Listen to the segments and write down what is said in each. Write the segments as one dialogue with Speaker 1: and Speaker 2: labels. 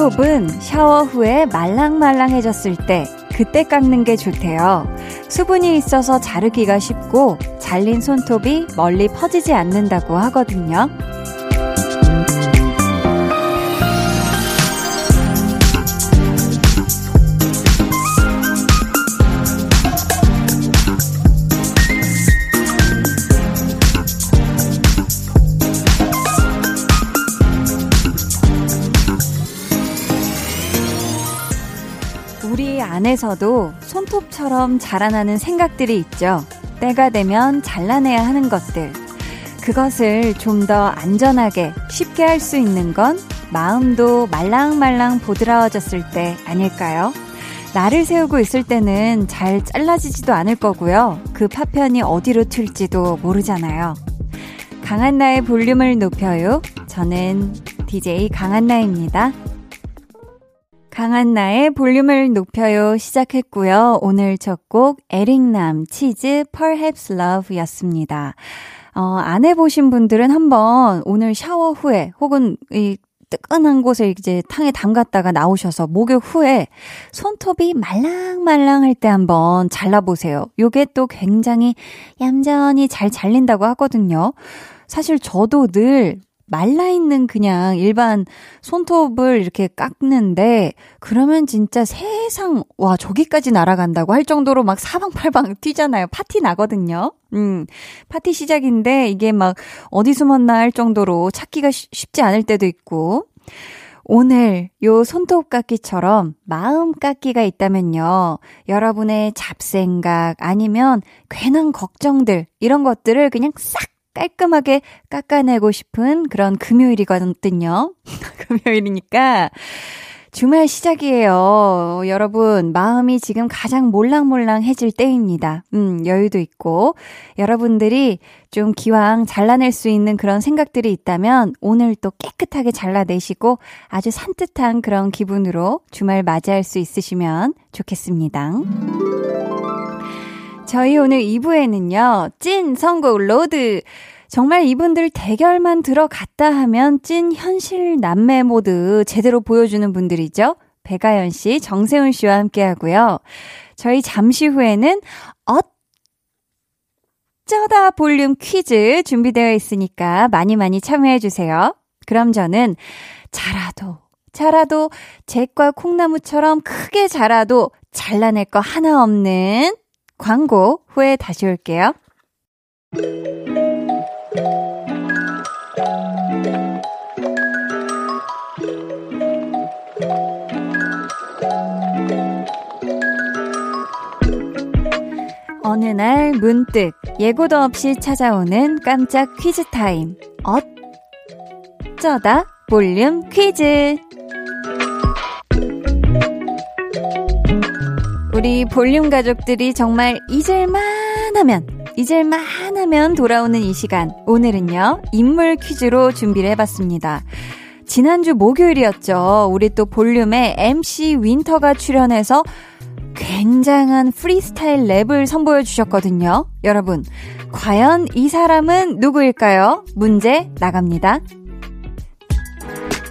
Speaker 1: 손톱은 샤워 후에 말랑말랑해졌을 때 그때 깎는 게 좋대요. 수분이 있어서 자르기가 쉽고 잘린 손톱이 멀리 퍼지지 않는다고 하거든요. 안에서도 손톱처럼 자라나는 생각들이 있죠. 때가 되면 잘라내야 하는 것들. 그것을 좀 더 안전하게 쉽게 할 수 있는 건 마음도 말랑말랑 보드라워졌을 때 아닐까요? 나를 세우고 있을 때는 잘 잘라지지도 않을 거고요. 그 파편이 어디로 튈지도 모르잖아요. 강한나의 볼륨을 높여요. 저는 DJ 강한나입니다. 강한 나의 볼륨을 높여요 시작했고요. 오늘 첫 곡 에릭남 치즈 Perhaps Love 였습니다. 어, 안 해보신 분들은 한번 오늘 샤워 후에 혹은 이 뜨끈한 곳에 이제 탕에 담갔다가 나오셔서 목욕 후에 손톱이 말랑말랑 할 때 한번 잘라보세요. 요게 또 굉장히 얌전히 잘 잘린다고 하거든요. 사실 저도 늘 말라있는 그냥 일반 손톱을 이렇게 깎는데, 그러면 진짜 세상, 와, 저기까지 날아간다고 할 정도로 막 사방팔방 튀잖아요. 파티 나거든요. 음, 파티 시작인데, 이게 막 어디 숨었나 할 정도로 찾기가 쉽지 않을 때도 있고, 오늘 요 손톱 깎기처럼 마음 깎기가 있다면요. 여러분의 잡생각 아니면 괜한 걱정들 이런 것들을 그냥 싹 깔끔하게 깎아내고 싶은 그런 금요일이거든요. 금요일이니까 주말 시작이에요. 여러분, 마음이 지금 가장 몰랑몰랑해질 때입니다. 음, 여유도 있고, 여러분들이 좀 기왕 잘라낼 수 있는 그런 생각들이 있다면, 오늘 또 깨끗하게 잘라내시고, 아주 산뜻한 그런 기분으로 주말 맞이할 수 있으시면 좋겠습니다. 저희 오늘 2부에는요, 찐 선곡 로드. 정말 이분들 대결만 들어갔다 하면 찐 현실 남매 모드 제대로 보여주는 분들이죠. 배가연 씨, 정세훈 씨와 함께 하고요. 저희 잠시 후에는 어쩌다 볼륨 퀴즈 준비되어 있으니까 많이 많이 참여해 주세요. 그럼 저는 자라도 자라도 잭과 콩나무처럼 크게 자라도 잘라낼 거 하나 없는 광고 후에 다시 올게요. 어느 날 문득 예고도 없이 찾아오는 깜짝 퀴즈 타임. 어쩌다 볼륨 퀴즈. 우리 볼륨 가족들이 정말 잊을만 하면, 잊을만 하면 돌아오는 이 시간. 오늘은요, 인물 퀴즈로 준비를 해봤습니다. 지난주 목요일이었죠. 우리 또 볼륨에 MC 윈터가 출연해서 굉장한 프리스타일 랩을 선보여 주셨거든요. 여러분, 과연 이 사람은 누구일까요? 문제 나갑니다.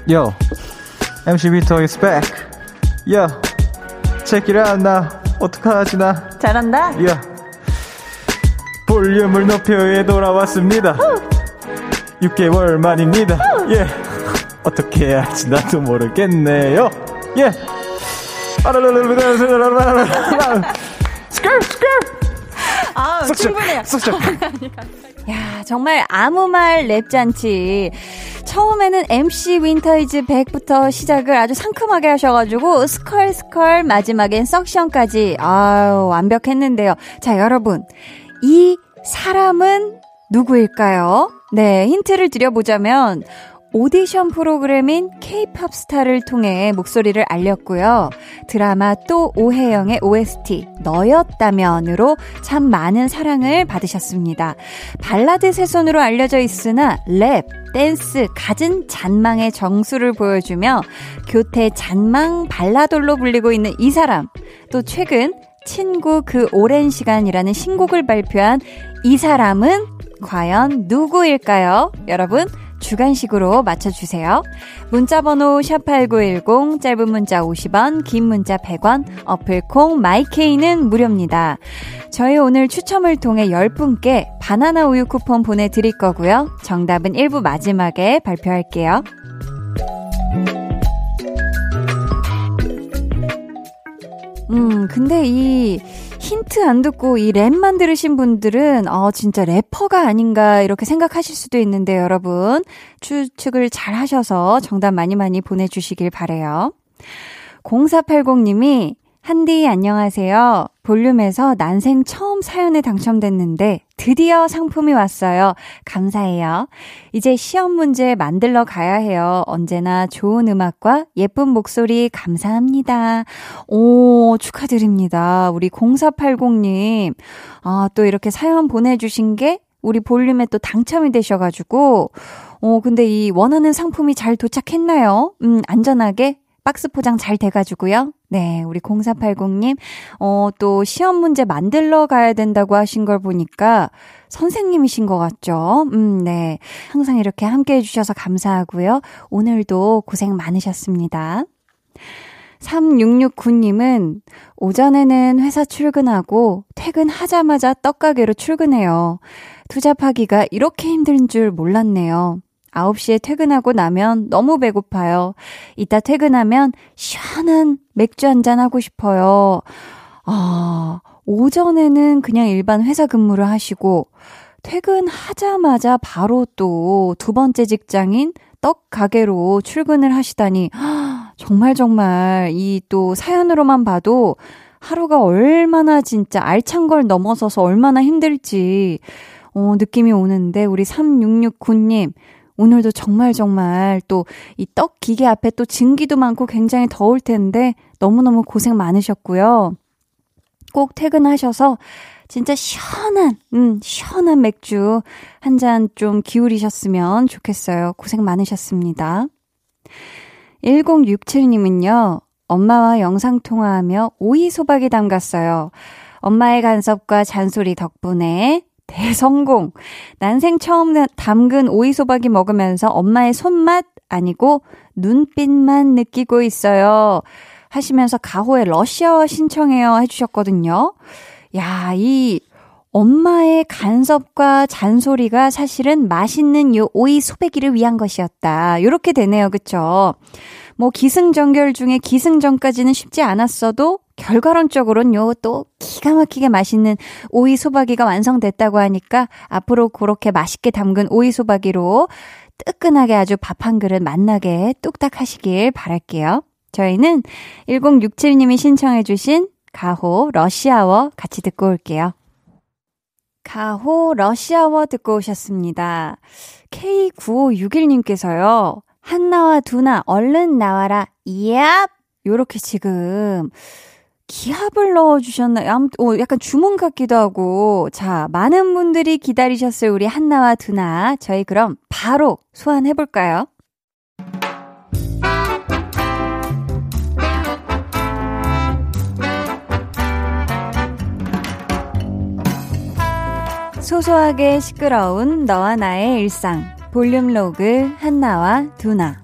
Speaker 2: Yo, MC 윈터 is back. Yo, check it out now. 어떡하지 나?
Speaker 1: 잘한다.
Speaker 2: 야. 볼륨을 높여에 돌아왔습니다. 6개월 만입니다. 예. 어떻게 해야지 나도 모르겠네요. 예. skrr skrr
Speaker 1: 아 충분해요 야 정말 아무 말 랩잔치 처음에는 MC 윈터 is back부터 시작을 아주 상큼하게 하셔가지고 skrr skrr 마지막엔 suction까지 아유 완벽했는데요. 자 여러분 이 사람은 누구일까요? 네 힌트를 드려보자면 오디션 프로그램인 K-팝 스타를 통해 목소리를 알렸고요. 드라마 또 오해영의 OST 너였다면으로 참 많은 사랑을 받으셨습니다. 발라드 세손으로 알려져 있으나 랩, 댄스, 갖은 잔망의 정수를 보여주며 교태 잔망 발라돌로 불리고 있는 이 사람. 또 최근 친구 그 오랜 시간이라는 신곡을 발표한 이 사람은 과연 누구일까요? 여러분 주관식으로 맞춰주세요. 문자번호 샵8910, 짧은 문자 50원, 긴 문자 100원, 어플콩, 마이케이는 무료입니다. 저희 오늘 추첨을 통해 10분께 바나나 우유 쿠폰 보내드릴 거고요. 정답은 1부 마지막에 발표할게요. 음, 근데 이 힌트 안 듣고 이 랩만 들으신 분들은 어 진짜 래퍼가 아닌가 이렇게 생각하실 수도 있는데 여러분 추측을 잘 하셔서 정답 많이 많이 보내주시길 바래요. 0480님이 한디 안녕하세요. 볼륨에서 난생 처음 사연에 당첨됐는데 드디어 상품이 왔어요. 감사해요. 이제 시험 문제 만들러 가야 해요. 언제나 좋은 음악과 예쁜 목소리 감사합니다. 오, 축하드립니다. 우리 0480님. 아, 또 이렇게 사연 보내주신 게 우리 볼륨에 또 당첨이 되셔가지고, 어, 근데 이 원하는 상품이 잘 도착했나요? 음, 안전하게 박스 포장 잘 돼가지고요. 네, 우리 0480님, 어, 또 시험 문제 만들러 가야 된다고 하신 걸 보니까 선생님이신 것 같죠? 음, 네. 항상 이렇게 함께 해주셔서 감사하고요. 오늘도 고생 많으셨습니다. 3669님은 오전에는 회사 출근하고 퇴근하자마자 떡가게로 출근해요. 투잡하기가 이렇게 힘든 줄 몰랐네요. 9시에 퇴근하고 나면 너무 배고파요. 이따 퇴근하면 시원한 맥주 한잔 하고 싶어요. 아, 오전에는 그냥 일반 회사 근무를 하시고, 퇴근하자마자 바로 또 두 번째 직장인 떡 가게로 출근을 하시다니, 정말 정말 이 또 사연으로만 봐도 하루가 얼마나 진짜 알찬 걸 넘어서서 얼마나 힘들지, 어, 느낌이 오는데, 우리 3669님, 오늘도 정말 정말 또 이 떡 기계 앞에 또 증기도 많고 굉장히 더울 텐데 너무너무 고생 많으셨고요. 꼭 퇴근하셔서 진짜 시원한, 음, 시원한 맥주 한 잔 좀 기울이셨으면 좋겠어요. 고생 많으셨습니다. 1067님은요, 엄마와 영상통화하며 오이 소박이 담갔어요. 엄마의 간섭과 잔소리 덕분에 대성공. 난생 처음 담근 오이소박이 먹으면서 엄마의 손맛 아니고 눈빛만 느끼고 있어요. 하시면서 가호의 러시아어 신청해요 해주셨거든요. 야, 이 엄마의 간섭과 잔소리가 사실은 맛있는 요 오이 소배기를 위한 것이었다. 요렇게 되네요. 그쵸? 뭐 기승전결 중에 기승전까지는 쉽지 않았어도 결과론적으로는 요 또 기가 막히게 맛있는 오이 소박이가 완성됐다고 하니까 앞으로 그렇게 맛있게 담근 오이 소박이로 뜨끈하게 아주 밥 한 그릇 맛나게 뚝딱 하시길 바랄게요. 저희는 1067님이 신청해 주신 가호 러시아워 같이 듣고 올게요. 가호 러시아워 듣고 오셨습니다. K9561님께서요. 한나와 두나 얼른 나와라. 얍! 요렇게 지금 기합을 넣어주셨나요? 아무튼, 어, 약간 주문 같기도 하고. 자, 많은 분들이 기다리셨을 우리 한나와 두나. 저희 그럼 바로 소환해볼까요? 소소하게 시끄러운 너와 나의 일상. 볼륨 로그 한나와 두나.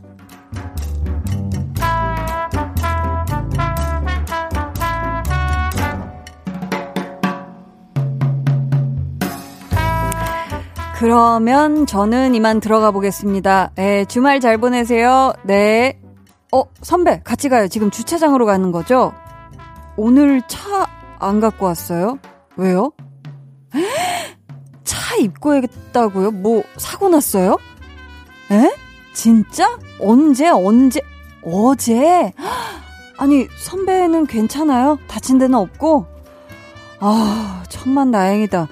Speaker 1: 그러면 저는 이만 들어가 보겠습니다. 네, 주말 잘 보내세요. 네. 어, 선배, 같이 가요. 지금 주차장으로 가는 거죠? 오늘 차 안 갖고 왔어요? 왜요? 차 입고야겠다고요? 뭐, 사고 났어요? 에? 진짜? 언제, 언제, 어제? 아니, 선배는 괜찮아요? 다친 데는 없고? 아, 천만 다행이다.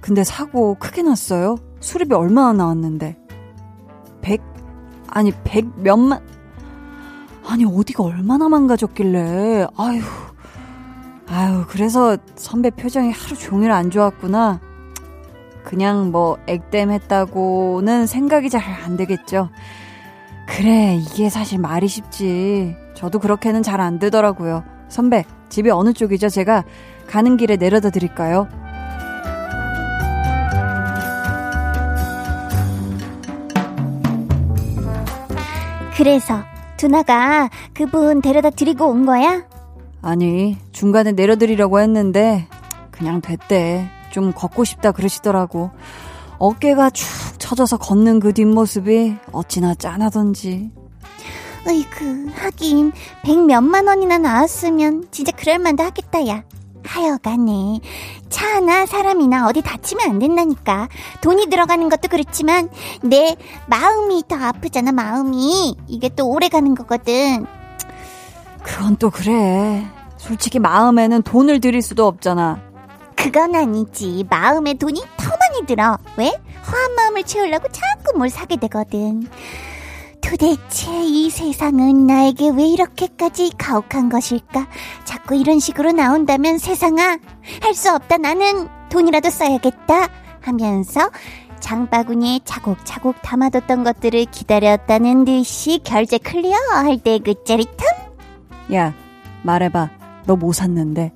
Speaker 1: 근데 사고 크게 났어요? 수리비 얼마나 나왔는데? 100, 아니, 100 몇만, 아니, 어디가 얼마나 망가졌길래, 아유, 아유, 그래서 선배 표정이 하루 종일 안 좋았구나. 그냥 뭐, 액땜 했다고는 생각이 잘 안 되겠죠. 그래, 이게 사실 말이 쉽지. 저도 그렇게는 잘 안 되더라고요. 선배, 집이 어느 쪽이죠? 제가 가는 길에 내려다 드릴까요?
Speaker 3: 그래서 두나가 그분 데려다 드리고 온 거야?
Speaker 1: 아니, 중간에 내려드리려고 했는데 그냥 됐대. 좀 걷고 싶다 그러시더라고. 어깨가 축 처져서 걷는 그 뒷모습이 어찌나 짠하던지.
Speaker 3: 으이그, 하긴, 백 몇만 원이나 나왔으면 진짜 그럴만도 하겠다, 야. 하여간에, 차 하나 사람이나 어디 다치면 안 된다니까. 돈이 들어가는 것도 그렇지만, 내 마음이 더 아프잖아, 마음이. 이게 또 오래 가는 거거든.
Speaker 1: 그건 또 그래. 솔직히 마음에는 돈을 들일 수도 없잖아.
Speaker 3: 그건 아니지. 마음에 돈이 더 많이 들어. 왜? 허한 마음을 채우려고 자꾸 뭘 사게 되거든. 도대체 이 세상은 나에게 왜 이렇게까지 가혹한 것일까? 자꾸 이런 식으로 나온다면 세상아, 할 수 없다. 나는 돈이라도 써야겠다. 하면서 장바구니에 차곡차곡 담아뒀던 것들을 기다렸다는 듯이 결제 클리어 할 때 그 짜릿함?
Speaker 1: 야, 말해봐. 너 뭐 샀는데?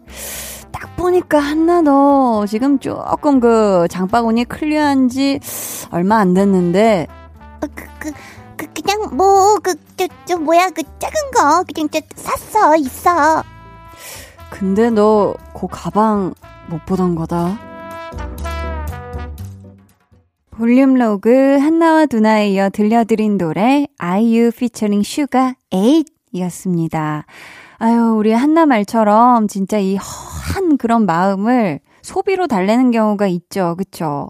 Speaker 1: 딱 보니까 한나 너 지금 조금 그 장바구니 clear한 지 얼마 안 됐는데.
Speaker 3: 어, 그, 그, 그, 그냥 뭐, 그, 저, 저, 뭐야, 그 작은 거, 그냥 저, 샀어, 있어.
Speaker 1: 근데 너 그 가방 못 보던 거다. 볼륨 로그 한나와 두나에 이어 들려드린 노래 아이유 피처링 슈가 8 이었습니다. 아유, 우리 한나 말처럼 진짜 이 허한 그런 마음을 소비로 달래는 경우가 있죠. 그쵸?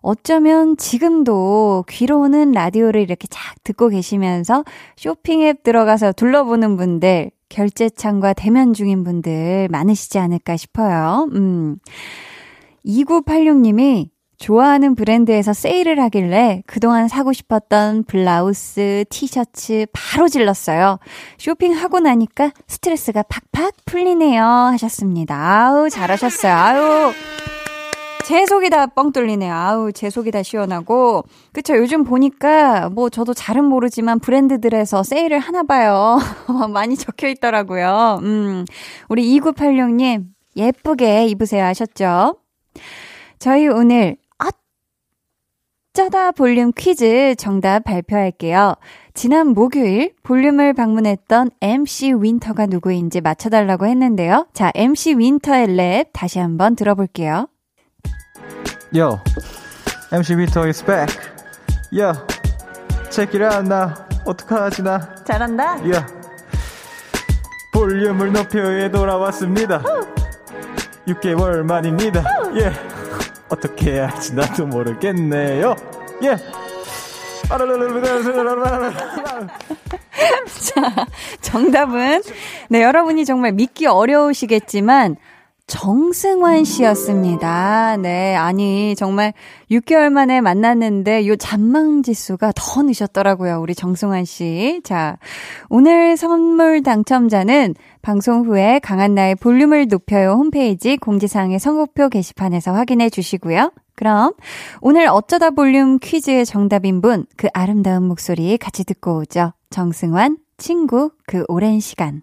Speaker 1: 어쩌면 지금도 귀로 오는 라디오를 이렇게 쫙 듣고 계시면서 쇼핑 앱 들어가서 둘러보는 분들, 결제창과 대면 중인 분들 많으시지 않을까 싶어요. 음. 2986님이 좋아하는 브랜드에서 세일을 하길래 그동안 사고 싶었던 블라우스, 티셔츠 바로 질렀어요. 쇼핑하고 나니까 스트레스가 팍팍 풀리네요. 하셨습니다. 아우, 잘하셨어요. 아우. 제 속이 다 뻥 뚫리네요. 아우, 제 속이 다 시원하고. 그쵸, 요즘 보니까, 뭐, 저도 잘은 모르지만 브랜드들에서 세일을 하나 봐요. 많이 적혀 있더라고요. 음, 우리 2986님, 예쁘게 입으세요 하셨죠? 저희 오늘 어쩌다 볼륨 퀴즈 정답 발표할게요. 지난 목요일 볼륨을 방문했던 MC 윈터가 누구인지 맞춰달라고 했는데요. 자, MC 윈터의 랩 다시 한번 들어볼게요.
Speaker 2: Yo, MC 윈터 is back. Yo, check it out now. 어떡하지 나?
Speaker 1: 잘한다.
Speaker 2: Yo, 볼륨을 높여에 돌아왔습니다. 6개월 만입니다. 예. 어떻게 해야 할지 나도 모르겠네요. 예.
Speaker 1: 자, 정답은, 네, 여러분이 정말 믿기 어려우시겠지만, 정승환 씨였습니다. 네, 아니, 정말 6개월 만에 만났는데, 요 잔망 지수가 더 느셨더라고요, 우리 정승환 씨. 자, 오늘 선물 당첨자는 방송 후에 강한나의 볼륨을 높여요 홈페이지 공지사항의 선곡표 게시판에서 확인해 주시고요. 그럼 오늘 어쩌다 볼륨 퀴즈의 정답인 분, 그 아름다운 목소리 같이 듣고 오죠. 정승환, 친구, 그 오랜 시간.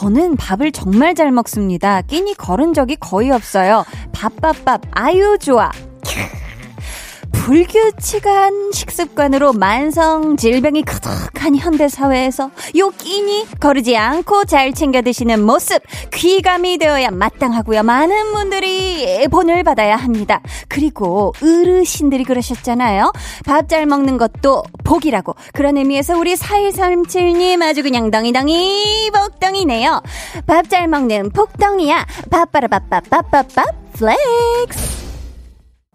Speaker 1: 저는 밥을 정말 잘 먹습니다. 끼니 걸은 적이 거의 없어요. 밥밥밥 아유 좋아. 불규칙한 식습관으로 만성 질병이 가득한 현대 사회에서 요 끼니 거르지 않고 잘 챙겨 드시는 모습 귀감이 되어야 마땅하고요. 많은 분들이 본을 받아야 합니다. 그리고 어르신들이 그러셨잖아요. 밥 잘 먹는 것도 복이라고. 그런 의미에서 우리 4137님 아주 그냥 덩이덩이 복덩이네요. 밥 잘 먹는 복덩이야. 밥바라밥밥 밥밥밥 flex.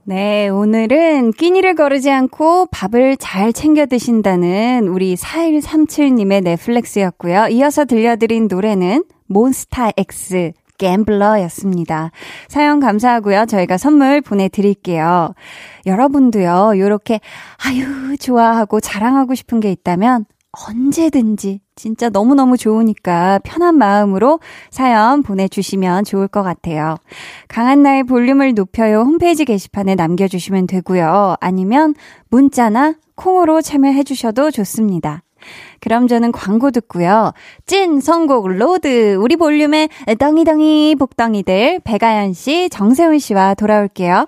Speaker 1: 네, 오늘은 끼니를 거르지 않고 밥을 잘 챙겨 드신다는 우리 4137님의 네, flex였고요. 이어서 들려드린 노래는 몬스타 X Gambler였습니다. 사연 감사하고요. 저희가 선물 보내드릴게요. 여러분도요, 요렇게, 아유, 좋아하고 자랑하고 싶은 게 있다면 언제든지 진짜 너무너무 좋으니까 편한 마음으로 사연 보내주시면 좋을 것 같아요. 강한나의 볼륨을 높여요 홈페이지 게시판에 남겨주시면 되고요. 아니면 문자나 콩으로 참여해 주셔도 좋습니다. 그럼 저는 광고 듣고요. 찐 선곡 로드 우리 볼륨의 덩이덩이 복덩이들 백아연 씨, 정세훈 씨와 돌아올게요.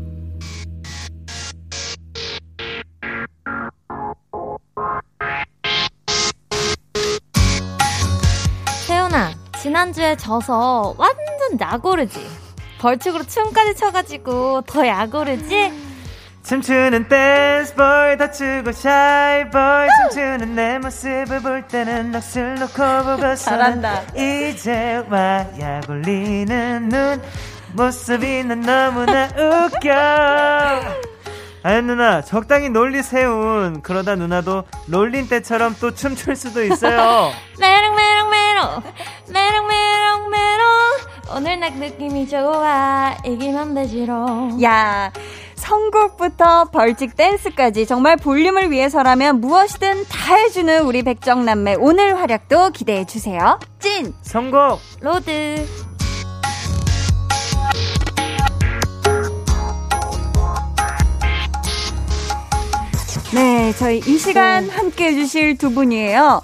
Speaker 4: 지난주에 져서 완전 야고르지. 벌칙으로 춤까지 춰가지고 더 야고르지?
Speaker 2: 춤추는 댄스보이 다추고 샤이보이 춤추는 내 모습을 볼 때는 넋을 놓고 보고서는
Speaker 1: 잘한다.
Speaker 2: 이제 와야 골리는 눈 모습이 난 너무나 웃겨 아니 누나 적당히 논리 세운 그러다 누나도 롤린 때처럼 또 춤출 수도 있어요.
Speaker 4: 메롱 메롱 메롱. 메롱 메롱 메롱. 오늘 날 느낌이 좋아. 이기면 되지롱?
Speaker 1: 야 선곡부터 벌칙 댄스까지 정말 볼륨을 위해서라면 무엇이든 다 해주는 우리 백정남매 오늘 활약도 기대해 주세요. 찐!
Speaker 2: 선곡!
Speaker 4: 로드
Speaker 1: 네, 저희 이 시간 함께 해주실 두 분이에요.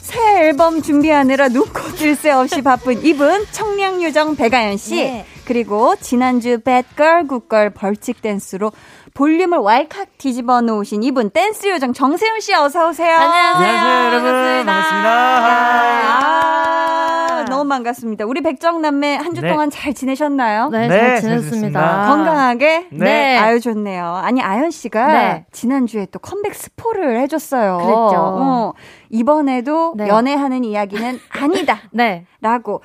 Speaker 1: 새 앨범 준비하느라 눈코 뜰 새 없이 바쁜 이분 청량요정 백아연 씨 네. 그리고 지난주 Bad Girl Good Girl 벌칙 댄스로 볼륨을 왈칵 뒤집어 놓으신 이분 댄스 요정 정세훈 씨 어서 오세요.
Speaker 4: 안녕하세요.
Speaker 2: 안녕하세요 여러분 반갑습니다.
Speaker 1: 아, 너무 반갑습니다. 우리 백정남매 한주
Speaker 2: 네.
Speaker 1: 동안 잘 지내셨나요?
Speaker 4: 네,
Speaker 2: 네, 잘잘
Speaker 4: 지냈습니다.
Speaker 2: 지냈습니다.
Speaker 1: 건강하게?
Speaker 2: 네.
Speaker 1: 아유, 좋네요. 아니, 아연 씨가
Speaker 4: 네.
Speaker 1: 지난주에 또 컴백 스포를 해줬어요.
Speaker 4: 그랬죠.
Speaker 1: 어, 이번에도
Speaker 4: 네.
Speaker 1: 연애하는 이야기는 아니다.
Speaker 4: 네.
Speaker 1: 라고.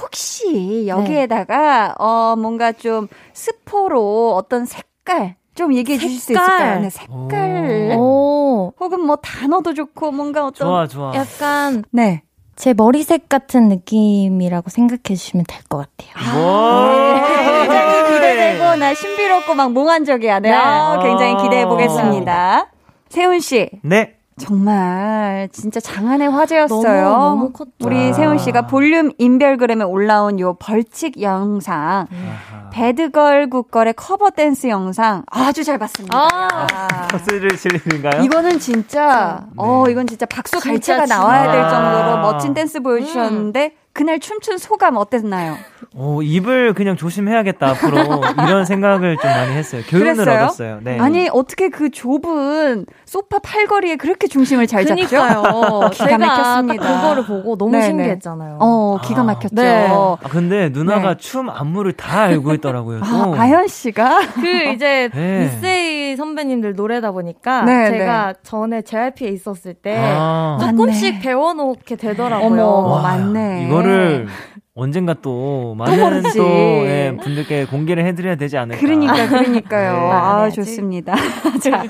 Speaker 1: 혹시 여기에다가, 어, 뭔가 좀 스포로 어떤 색깔, 좀 얘기해 주실 수
Speaker 4: 색깔.
Speaker 1: 있을까요? 네, 색깔.
Speaker 4: 오
Speaker 1: 혹은 뭐 단어도 좋고, 뭔가 어떤.
Speaker 2: 좋아 좋아
Speaker 4: 약간
Speaker 1: 네.
Speaker 4: 제 머리색 같은 느낌이라고 생각해 주시면 될 것 같아요.
Speaker 2: 뭐
Speaker 1: 굉장히 기대되고, 나 신비롭고 막 몽환적이야. 네.
Speaker 4: 네.
Speaker 1: 아, 굉장히 기대해
Speaker 2: 어.
Speaker 1: 보겠습니다. 세훈 씨.
Speaker 2: 네
Speaker 1: 정말 진짜 장안의 화제였어요.
Speaker 4: 너무, 너무 컸죠.
Speaker 1: 우리
Speaker 2: 아.
Speaker 1: 세훈 씨가 볼륨 인별그램에 올라온 요 벌칙 영상,
Speaker 2: 아하.
Speaker 1: Bad Girl Good Girl의 커버 댄스 영상 아주 잘 봤습니다.
Speaker 4: 아.
Speaker 1: 아.
Speaker 2: 박수를 치르는가요?
Speaker 1: 이거는 진짜, 어, 이건 진짜 박수 갈채가. 나와야 될
Speaker 2: 아.
Speaker 1: 정도로 멋진 댄스 보여주셨는데, 그날 춤춘 소감 어땠나요?
Speaker 2: 오, 입을 그냥 조심해야겠다 앞으로 이런 생각을 좀 많이 했어요. 교훈을
Speaker 1: 그랬어요?
Speaker 2: 얻었어요. 네.
Speaker 1: 아니, 어떻게 그 좁은 소파 팔걸이에 그렇게 중심을 잘 잡죠?
Speaker 4: 그니까요.
Speaker 1: 기가 막혔습니다.
Speaker 4: 그거를 보고 너무
Speaker 1: 네네.
Speaker 4: 신기했잖아요.
Speaker 1: 어, 기가
Speaker 2: 아.
Speaker 1: 막혔죠.
Speaker 4: 네.
Speaker 2: 아, 근데 누나가
Speaker 1: 네.
Speaker 2: 춤 안무를 다 알고 있더라고요. 또.
Speaker 1: 아, 아현 씨가?
Speaker 4: 그 이제
Speaker 2: 네.
Speaker 4: 미세이 선배님들 노래다 보니까
Speaker 1: 네,
Speaker 4: 제가 전에 JYP에 있었을 때
Speaker 2: 아.
Speaker 4: 조금씩
Speaker 1: 맞네.
Speaker 4: 배워놓게 되더라고요.
Speaker 1: 어머,
Speaker 2: 와,
Speaker 1: 맞네.
Speaker 2: 이거를 언젠가 또 많은
Speaker 1: 모르지.
Speaker 2: 또 예, 분들께 공개를 해드려야 되지 않을까.
Speaker 1: 그러니까, 그러니까요.
Speaker 2: 네.
Speaker 1: 아. 좋습니다. 자,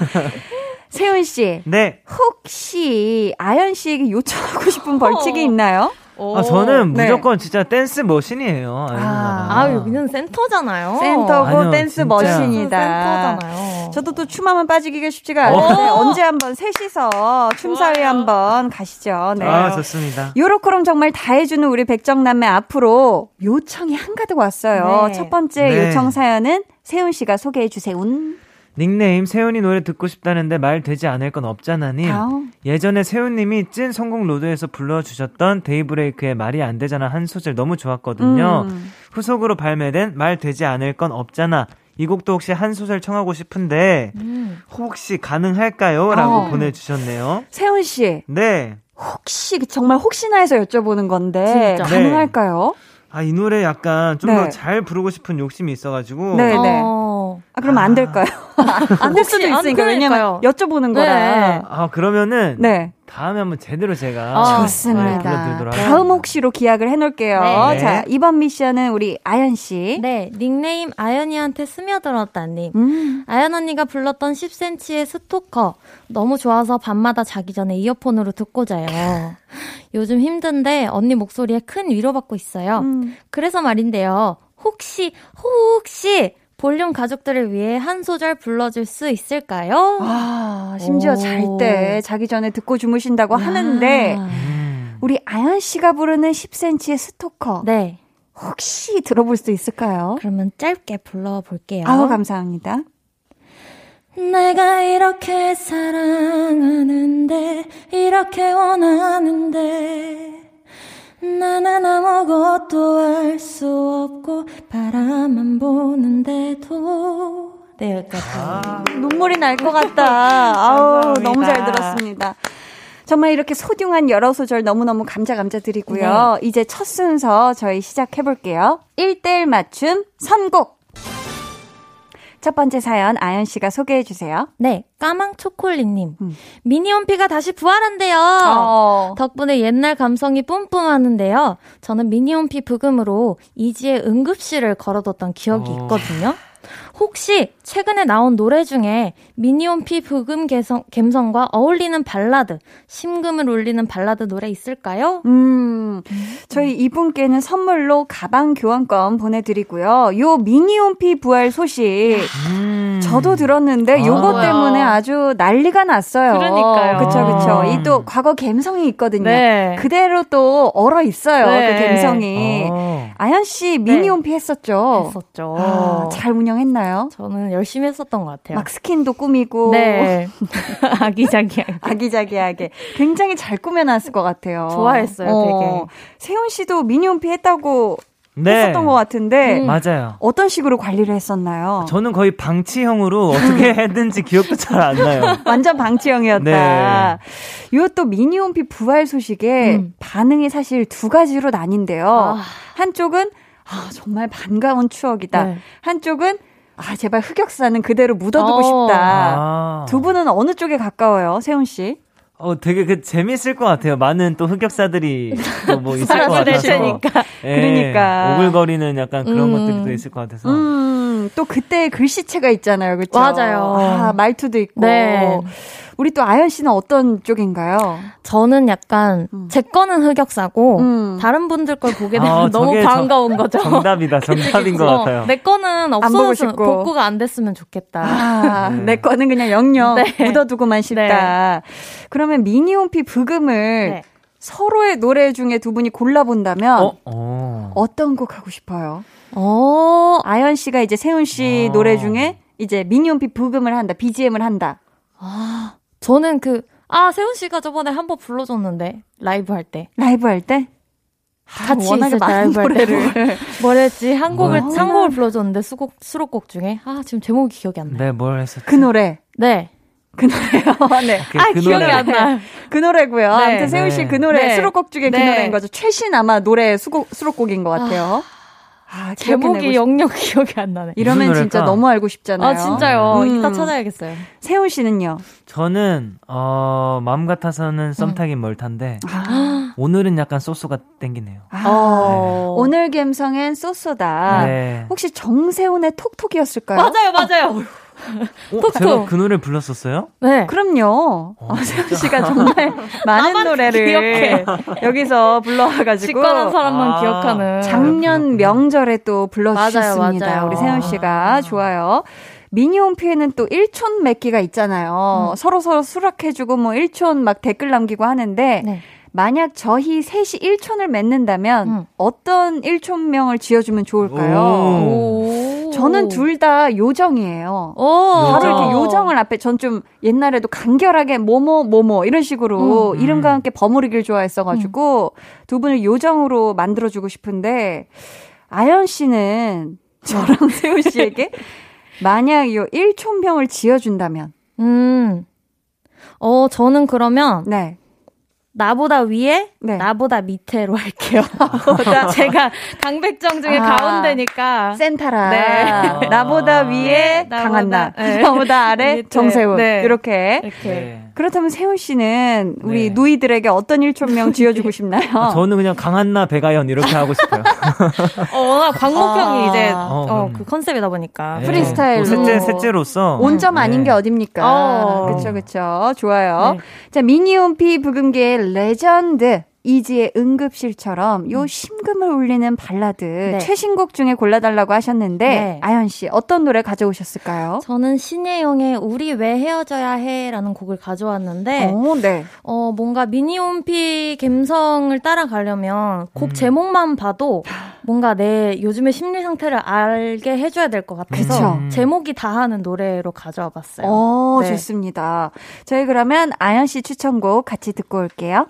Speaker 1: 세훈 씨.
Speaker 2: 네.
Speaker 1: 혹시 아연 씨에게 요청하고 싶은 벌칙이 있나요?
Speaker 4: 오.
Speaker 2: 아, 저는
Speaker 1: 네.
Speaker 2: 무조건 진짜 댄스 machine이에요. 아.
Speaker 1: 아,
Speaker 4: 여기는 센터잖아요.
Speaker 1: 센터고
Speaker 2: 아니요,
Speaker 1: 댄스
Speaker 2: 진짜.
Speaker 1: machine이다.
Speaker 4: 센터잖아요.
Speaker 1: 저도 또 춤하면 빠지기가 쉽지가 않은데 언제 한번 셋이서 춤사위. 한번 가시죠. 네.
Speaker 2: 아, 좋습니다.
Speaker 1: 요렇게럼 정말 다 해주는 우리 백정남매 앞으로 요청이 한가득 왔어요.
Speaker 4: 네.
Speaker 1: 첫 번째
Speaker 2: 네.
Speaker 1: 요청 사연은 세훈 씨가 소개해 주세요.
Speaker 2: 닉네임 세훈이 노래 듣고 싶다는데 말 되지 않을 건 없잖아님.
Speaker 1: 아우.
Speaker 2: 예전에 세훈님이 찐 선곡 로드에서 불러주셨던 데이브레이크의 말이 안 되잖아 한 소절 너무 좋았거든요.
Speaker 1: 음.
Speaker 2: 후속으로 발매된 말 되지 않을 건 없잖아. 이 곡도 혹시 한 소절 청하고 싶은데
Speaker 4: 음.
Speaker 2: 혹시 가능할까요? 라고
Speaker 1: 어.
Speaker 2: 보내주셨네요.
Speaker 1: 세훈 씨
Speaker 2: 네.
Speaker 1: 혹시 정말 혹시나 해서 여쭤보는 건데
Speaker 4: 진짜.
Speaker 1: 가능할까요?
Speaker 2: 아, 이 노래 약간 좀더
Speaker 1: 네.
Speaker 2: 잘 부르고 싶은 욕심이 있어가지고.
Speaker 1: 네, 네.
Speaker 4: 어.
Speaker 1: 아, 그럼 안 될까요? 안 될 수도
Speaker 4: 혹시 안
Speaker 1: 있으니까 왜냐면. 여쭤보는
Speaker 4: 네.
Speaker 1: 거라.
Speaker 2: 아, 그러면은.
Speaker 1: 네.
Speaker 2: 다음에 한번 제대로 제가.
Speaker 4: 아,
Speaker 2: 네,
Speaker 1: 좋습니다.
Speaker 2: 불러드리도록
Speaker 1: 다음. 혹시로 기약을 해놓을게요.
Speaker 4: 네.
Speaker 1: 자, 이번 미션은 우리 아연 씨.
Speaker 4: 네, 닉네임 아연이한테 스며들었다님.
Speaker 1: 음.
Speaker 4: 아연 언니가 불렀던 10cm의 스토커. 너무 좋아서 밤마다 자기 전에 이어폰으로 듣고 자요. 요즘 힘든데 언니 목소리에 큰 위로받고 있어요.
Speaker 1: 음.
Speaker 4: 그래서 말인데요. 혹시, 혹시 볼륨 가족들을 위해 한 소절 불러줄 수 있을까요?
Speaker 1: 아, 심지어
Speaker 4: 오.
Speaker 1: 잘때 자기 전에 듣고 주무신다고 하는데
Speaker 4: 아.
Speaker 2: 음.
Speaker 1: 우리 아연 씨가 부르는 10cm의 스토커
Speaker 4: 네.
Speaker 1: 혹시 들어볼 수 있을까요?
Speaker 4: 그러면 짧게 불러볼게요.
Speaker 1: 아우 감사합니다.
Speaker 4: 내가 이렇게 사랑하는데 이렇게 원하는데 나는 아무것도 할수 없고 바라만 보는데도 네 여기까지
Speaker 1: 눈물이 날 것 같다. 아우. 너무 잘 들었습니다. 정말 이렇게 소중한 여러 소절 너무너무 감자 감자 드리고요. 이제 첫 순서 저희 시작해 볼게요. 1대1 맞춤 선곡. 첫 번째 사연 아연 씨가 소개해 주세요.
Speaker 4: 네 까망 초콜릿님
Speaker 1: 음.
Speaker 4: 미니홈피가 다시 부활한대요
Speaker 1: 어.
Speaker 4: 덕분에 옛날 감성이 뿜뿜하는데요 저는 미니홈피 부금으로 이지의 응급실을 걸어뒀던 기억이
Speaker 2: 어.
Speaker 4: 있거든요 혹시 최근에 나온 노래 중에 미니홈피 부금 개성, 감성과 어울리는 발라드 심금을 울리는 발라드 노래 있을까요?
Speaker 1: 음, 저희 이분께는 선물로 가방 교환권 보내드리고요. 요 미니홈피 부활 소식.
Speaker 2: 음.
Speaker 1: 저도 들었는데 요거
Speaker 4: 아.
Speaker 1: 때문에 아주 난리가 났어요.
Speaker 4: 그러니까요.
Speaker 1: 그쵸, 그쵸.
Speaker 2: 아.
Speaker 1: 이또 과거 감성이 있거든요.
Speaker 4: 네.
Speaker 1: 그대로 또 얼어 있어요.
Speaker 4: 네.
Speaker 1: 그 감성이.
Speaker 2: 어.
Speaker 1: 아연 씨 미니홈피 했었죠?
Speaker 4: 했었죠.
Speaker 1: 아, 잘 운영했나요?
Speaker 4: 저는 열심히 했었던 것 같아요.
Speaker 1: 막 스킨도 꾸미고.
Speaker 4: 네. 아기자기하게.
Speaker 1: 아기자기하게. 굉장히 잘 꾸며놨을 것 같아요.
Speaker 4: 좋아했어요, 되게.
Speaker 1: 세훈 씨도 미니홈피 했다고
Speaker 2: 네.
Speaker 1: 했었던 것 같은데.
Speaker 4: 음.
Speaker 2: 맞아요.
Speaker 1: 어떤 식으로 관리를 했었나요?
Speaker 2: 저는 거의 방치형으로 어떻게 했는지 기억도 잘 안 나요.
Speaker 1: 완전 방치형이었다.
Speaker 2: 네.
Speaker 1: 요또 미니홈피 부활 소식에
Speaker 4: 음.
Speaker 1: 반응이 사실 두 가지로 나뉜데요.
Speaker 4: 아.
Speaker 1: 한쪽은 아 정말 반가운 추억이다.
Speaker 4: 네.
Speaker 1: 한쪽은 아 제발 흑역사는 그대로 묻어두고
Speaker 4: 어.
Speaker 1: 싶다.
Speaker 2: 아.
Speaker 1: 두 분은 어느 쪽에 가까워요, 세훈 씨?
Speaker 2: 어, 되게 그 재밌을 것 같아요. 많은 또 흑역사들이 또 뭐 있을 것 같아서.
Speaker 4: 테니까.
Speaker 2: 예,
Speaker 1: 그러니까.
Speaker 2: 오글거리는 약간 그런
Speaker 4: 음.
Speaker 2: 것들이 또 있을 것 같아서.
Speaker 1: 음, 또 그때 글씨체가 있잖아요, 그렇죠?
Speaker 4: 맞아요.
Speaker 1: 아, 말투도 있고.
Speaker 4: 네.
Speaker 1: 우리 또 아연 씨는 어떤 쪽인가요?
Speaker 4: 저는 약간
Speaker 1: 음.
Speaker 4: 제 거는 흑역사고
Speaker 1: 음.
Speaker 4: 다른 분들 걸 보게 되면
Speaker 2: 아,
Speaker 4: 너무 반가운 거죠.
Speaker 2: 정답이다. 정답인 것
Speaker 4: 어,
Speaker 2: 같아요.
Speaker 4: 내 거는
Speaker 1: 싶고.
Speaker 4: 복구가 안 됐으면 좋겠다.
Speaker 1: 아,
Speaker 2: 네.
Speaker 1: 내 거는 그냥 영영
Speaker 4: 네.
Speaker 1: 묻어두고만 싶다. 그러면 미니홈피 브금을
Speaker 4: 네.
Speaker 1: 서로의 노래 중에 두 분이 골라본다면
Speaker 2: 어? 어.
Speaker 1: 어. 떤 곡 하고 싶어요?
Speaker 4: 어,
Speaker 1: 아연 씨가 이제 세훈 씨
Speaker 2: 어.
Speaker 1: 노래 중에 이제 미니홈피 브금을 한다, BGM을 한다.
Speaker 4: 아, 저는 그, 아, 세훈 씨가 저번에 한 번 불러줬는데, 라이브 할 때.
Speaker 1: 라이브 할 때?
Speaker 4: 같이
Speaker 1: 워낙에
Speaker 4: 있을 때
Speaker 1: 많은
Speaker 4: 라이브 할
Speaker 1: 노래를.
Speaker 4: 때. 뭐랬지? 한 곡을? 한 곡을 불러줬는데, 수곡, 수록곡 중에. 아, 지금 제목이 기억이 안 나요.
Speaker 2: 네, 뭘 했었죠?
Speaker 1: 그 노래.
Speaker 4: 네.
Speaker 1: 그 노래요. 네.
Speaker 2: 그,
Speaker 4: 아,
Speaker 2: 그
Speaker 4: 기억이
Speaker 2: 노래.
Speaker 4: 안 나요.
Speaker 1: 그 노래고요.
Speaker 4: 네.
Speaker 1: 아무튼 세훈 씨그
Speaker 2: 네.
Speaker 1: 노래
Speaker 4: 네.
Speaker 1: 수록곡 중에 그
Speaker 4: 네.
Speaker 1: 노래인 거죠. 최신 아마 노래 수곡, 수록곡인 것 같아요. 아, 기억해내고
Speaker 4: 제목이
Speaker 1: 싶-
Speaker 4: 영영 기억이 안 나네.
Speaker 1: 이러면 진짜? 너무 알고 싶잖아요.
Speaker 4: 아, 진짜요.
Speaker 1: 음.
Speaker 4: 이따 찾아야겠어요.
Speaker 1: 세훈 씨는요?
Speaker 2: 저는, 어, 마음 같아서는 썸 타긴 멀탄데,
Speaker 1: 아,
Speaker 2: 오늘은 약간 소스가 땡기네요.
Speaker 1: 아,
Speaker 4: 어.
Speaker 1: 오늘 감성엔 쏘쏘다.
Speaker 2: 네.
Speaker 1: 혹시 정세훈의 톡톡이었을까요?
Speaker 4: 맞아요, 맞아요.
Speaker 2: 어,
Speaker 4: 톡톡.
Speaker 2: 제가 그 노래 불렀었어요?
Speaker 4: 네.
Speaker 1: 그럼요.
Speaker 2: 어,
Speaker 1: 어, 세훈 씨가 정말 많은 노래를
Speaker 4: 기억해.
Speaker 1: 여기서 불러와가지고
Speaker 4: 직관한 사람만
Speaker 2: 아.
Speaker 4: 기억하는.
Speaker 1: 작년 명절에 또 불러주셨습니다.
Speaker 4: 맞아요, 맞아요.
Speaker 1: 우리 세훈 씨가 좋아요. 미니홈피에는 또 일촌 맺기가 있잖아요.
Speaker 4: 음.
Speaker 1: 서로 서로 수락해주고 뭐 일촌 막 댓글 남기고 하는데
Speaker 4: 네.
Speaker 1: 만약 저희 셋이 일촌을 맺는다면
Speaker 4: 음.
Speaker 1: 어떤 일촌명을 지어주면 좋을까요?
Speaker 4: 오.
Speaker 1: 저는 둘 다 요정이에요.
Speaker 4: 오.
Speaker 1: 바로
Speaker 2: 요정.
Speaker 1: 이렇게 요정을 앞에 전 좀 옛날에도 간결하게 뭐뭐 뭐뭐 이런 식으로
Speaker 2: 음.
Speaker 1: 이름과 함께 버무리기를 좋아했어가지고 두 분을 요정으로 만들어주고 싶은데 아연 씨는 저랑 세훈 씨에게 만약 이 일촌병을 지어준다면
Speaker 4: 음. 어, 저는 그러면
Speaker 1: 네
Speaker 4: 나보다 위에,
Speaker 1: 네.
Speaker 4: 나보다 밑에로 할게요. 제가 강백정 중에
Speaker 1: 아.
Speaker 4: 가운데니까.
Speaker 1: 센타라
Speaker 4: 네.
Speaker 1: 나보다 위에
Speaker 4: 네, 나보다-
Speaker 1: 강한나
Speaker 4: 네.
Speaker 1: 나보다 아래
Speaker 4: 밑에.
Speaker 1: 정세훈
Speaker 4: 네.
Speaker 1: 이렇게
Speaker 4: 이렇게.
Speaker 2: 네.
Speaker 1: 그렇다면 세훈 씨는 우리
Speaker 2: 네.
Speaker 1: 누이들에게 어떤 일촌명 지어주고 싶나요?
Speaker 2: 아, 저는 그냥 강한나 백아연 이렇게 하고 싶어요.
Speaker 4: 어, 워낙 광목형이
Speaker 1: 아.
Speaker 4: 이제,
Speaker 2: 어,
Speaker 4: 어.
Speaker 2: 그
Speaker 4: 컨셉이다 보니까.
Speaker 2: 네.
Speaker 1: 프리스타일로.
Speaker 2: 또 셋째, 셋째로서.
Speaker 1: 온점 아닌
Speaker 2: 네.
Speaker 1: 게 어딥니까?
Speaker 4: 어.
Speaker 1: 그쵸, 그쵸. 좋아요.
Speaker 4: 네.
Speaker 1: 자, 미니홈피 브금계의 레전드. 이지의 응급실처럼 요 심금을 울리는 발라드 최신곡 중에 골라달라고 하셨는데
Speaker 4: 네.
Speaker 1: 아연 씨 어떤 노래 가져오셨을까요?
Speaker 4: 저는 신예영의 우리 왜 헤어져야 해라는 곡을 가져왔는데
Speaker 1: 어, 네.
Speaker 4: 어 뭔가 미니홈피 감성을 따라가려면 곡
Speaker 2: 음.
Speaker 4: 제목만 봐도 뭔가 내 요즘의 심리 상태를 알게 해줘야 될 것 같아서
Speaker 1: 그쵸.
Speaker 2: 음.
Speaker 4: 제목이 다 하는 노래로 가져와 봤어요.
Speaker 1: 어,
Speaker 4: 네.
Speaker 1: 좋습니다. 저희 그러면 아연 씨 추천곡 같이 듣고 올게요.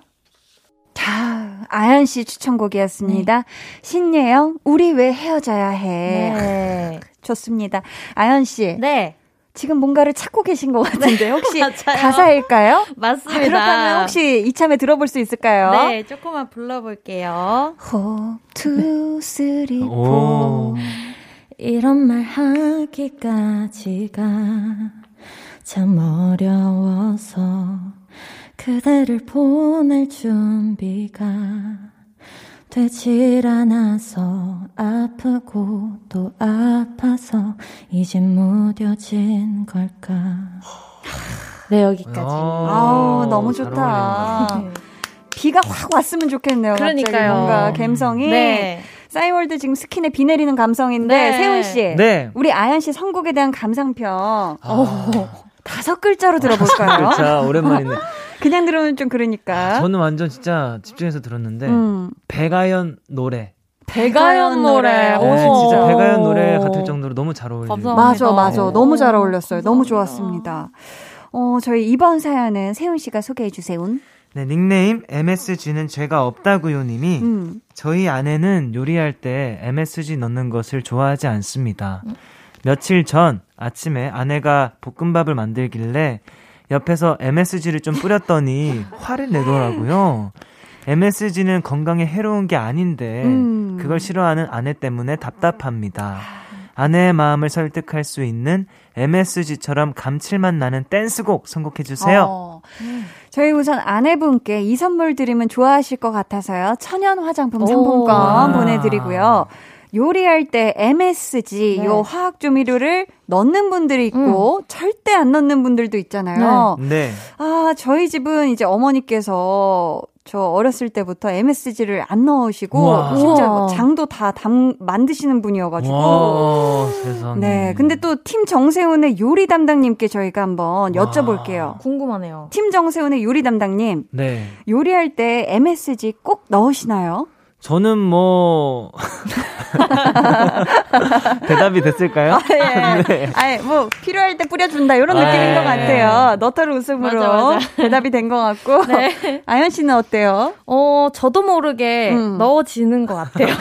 Speaker 1: 자, 아연 씨 추천곡이었습니다. 신예영, 우리 왜 헤어져야 해.
Speaker 4: 네.
Speaker 1: 좋습니다. 아연 씨.
Speaker 4: 네.
Speaker 1: 지금 뭔가를 찾고 계신 것 같은데 혹시
Speaker 4: 맞아요.
Speaker 1: 가사일까요? 아,
Speaker 4: 맞습니다.
Speaker 1: 그렇다면 혹시 이참에 들어볼 수 있을까요?
Speaker 4: 네, 조금만 불러볼게요.
Speaker 1: one, two, three,
Speaker 2: 오.
Speaker 1: four.
Speaker 4: 이런 말 하기까지가 참 어려워서 그대를 보낼 준비가 되질 않아서 아프고 또 아파서 이제 무뎌진 걸까 네 여기까지
Speaker 2: 아,
Speaker 1: 아우, 너무
Speaker 2: 잘
Speaker 1: 좋다. 비가 확 왔으면 좋겠네요.
Speaker 4: 그러니까요.
Speaker 1: 뭔가 감성이.
Speaker 4: 네.
Speaker 1: 싸이월드 지금 스킨에 비 내리는 감성인데,
Speaker 4: 네.
Speaker 1: 세훈 씨.
Speaker 2: 네.
Speaker 1: 우리 아연 씨 선곡에 대한 감상평.
Speaker 2: 아,
Speaker 1: 다섯 글자로 들어볼까요?
Speaker 2: 자, 오랜만이네.
Speaker 1: 그냥 들으면 좀 그러니까.
Speaker 2: 저는 완전 진짜 집중해서 들었는데,
Speaker 1: 음.
Speaker 2: 배가연 노래.
Speaker 4: 배가연 노래.
Speaker 1: 오.
Speaker 2: 네,
Speaker 4: 오.
Speaker 2: 진짜 배가연 노래 같을 정도로 너무 잘.
Speaker 4: 감사합니다.
Speaker 1: 맞아, 맞아.
Speaker 4: 오.
Speaker 1: 너무 잘 어울렸어요. 너무
Speaker 4: 감사합니다.
Speaker 1: 좋았습니다. 어, 저희 이번 사연은 세훈 씨가 소개해 주세요.
Speaker 2: 네, 닉네임 MSG는 죄가 없다고요 님이
Speaker 1: 음.
Speaker 2: 저희 아내는 요리할 때 MSG 넣는 것을 좋아하지 않습니다. 며칠 전 아침에 아내가 볶음밥을 만들길래 옆에서 MSG를 좀 뿌렸더니 화를 내더라고요. MSG는 건강에 해로운 게 아닌데
Speaker 1: 음.
Speaker 2: 그걸 싫어하는 아내 때문에 답답합니다. 아내의 마음을 설득할 수 있는 MSG처럼 감칠맛 나는 댄스곡 선곡해 주세요.
Speaker 1: 어. 저희 우선 아내분께 이 선물 드리면 좋아하실 것 같아서요. 천연 화장품
Speaker 4: 오.
Speaker 1: 상품권
Speaker 2: 와.
Speaker 1: 보내드리고요. 요리할 때 MSG,
Speaker 4: 네.
Speaker 1: 요 화학 조미료를 넣는 분들이 있고, 절대 안 넣는 분들도 있잖아요.
Speaker 2: 네.
Speaker 1: 아, 저희 집은 이제 어머니께서 저 어렸을 때부터 MSG를 안 넣으시고,
Speaker 2: 우와.
Speaker 1: 심지어 뭐
Speaker 4: 우와.
Speaker 1: 장도 다 담, 만드시는 분이어가지고.
Speaker 2: 와, 세상에.
Speaker 1: 네. 근데 또 팀 정세훈의 요리 담당님께 저희가 한번 여쭤볼게요.
Speaker 4: 궁금하네요.
Speaker 1: 팀 정세훈의 요리 담당님,
Speaker 2: 네.
Speaker 1: 요리할 때 MSG 꼭 넣으시나요?
Speaker 2: 저는 뭐 대답이 됐을까요?
Speaker 1: 예.
Speaker 2: 네.
Speaker 1: 아니, 뭐, 필요할 때 뿌려준다, 이런
Speaker 2: 아,
Speaker 1: 느낌인 것
Speaker 2: 예.
Speaker 1: 같아요. 너털 웃음으로
Speaker 4: 맞아, 맞아.
Speaker 1: 대답이 된 것 같고.
Speaker 4: 네.
Speaker 1: 아연 씨는 어때요?
Speaker 4: 어, 저도 모르게
Speaker 1: 음.
Speaker 4: 넣어지는 것 같아요.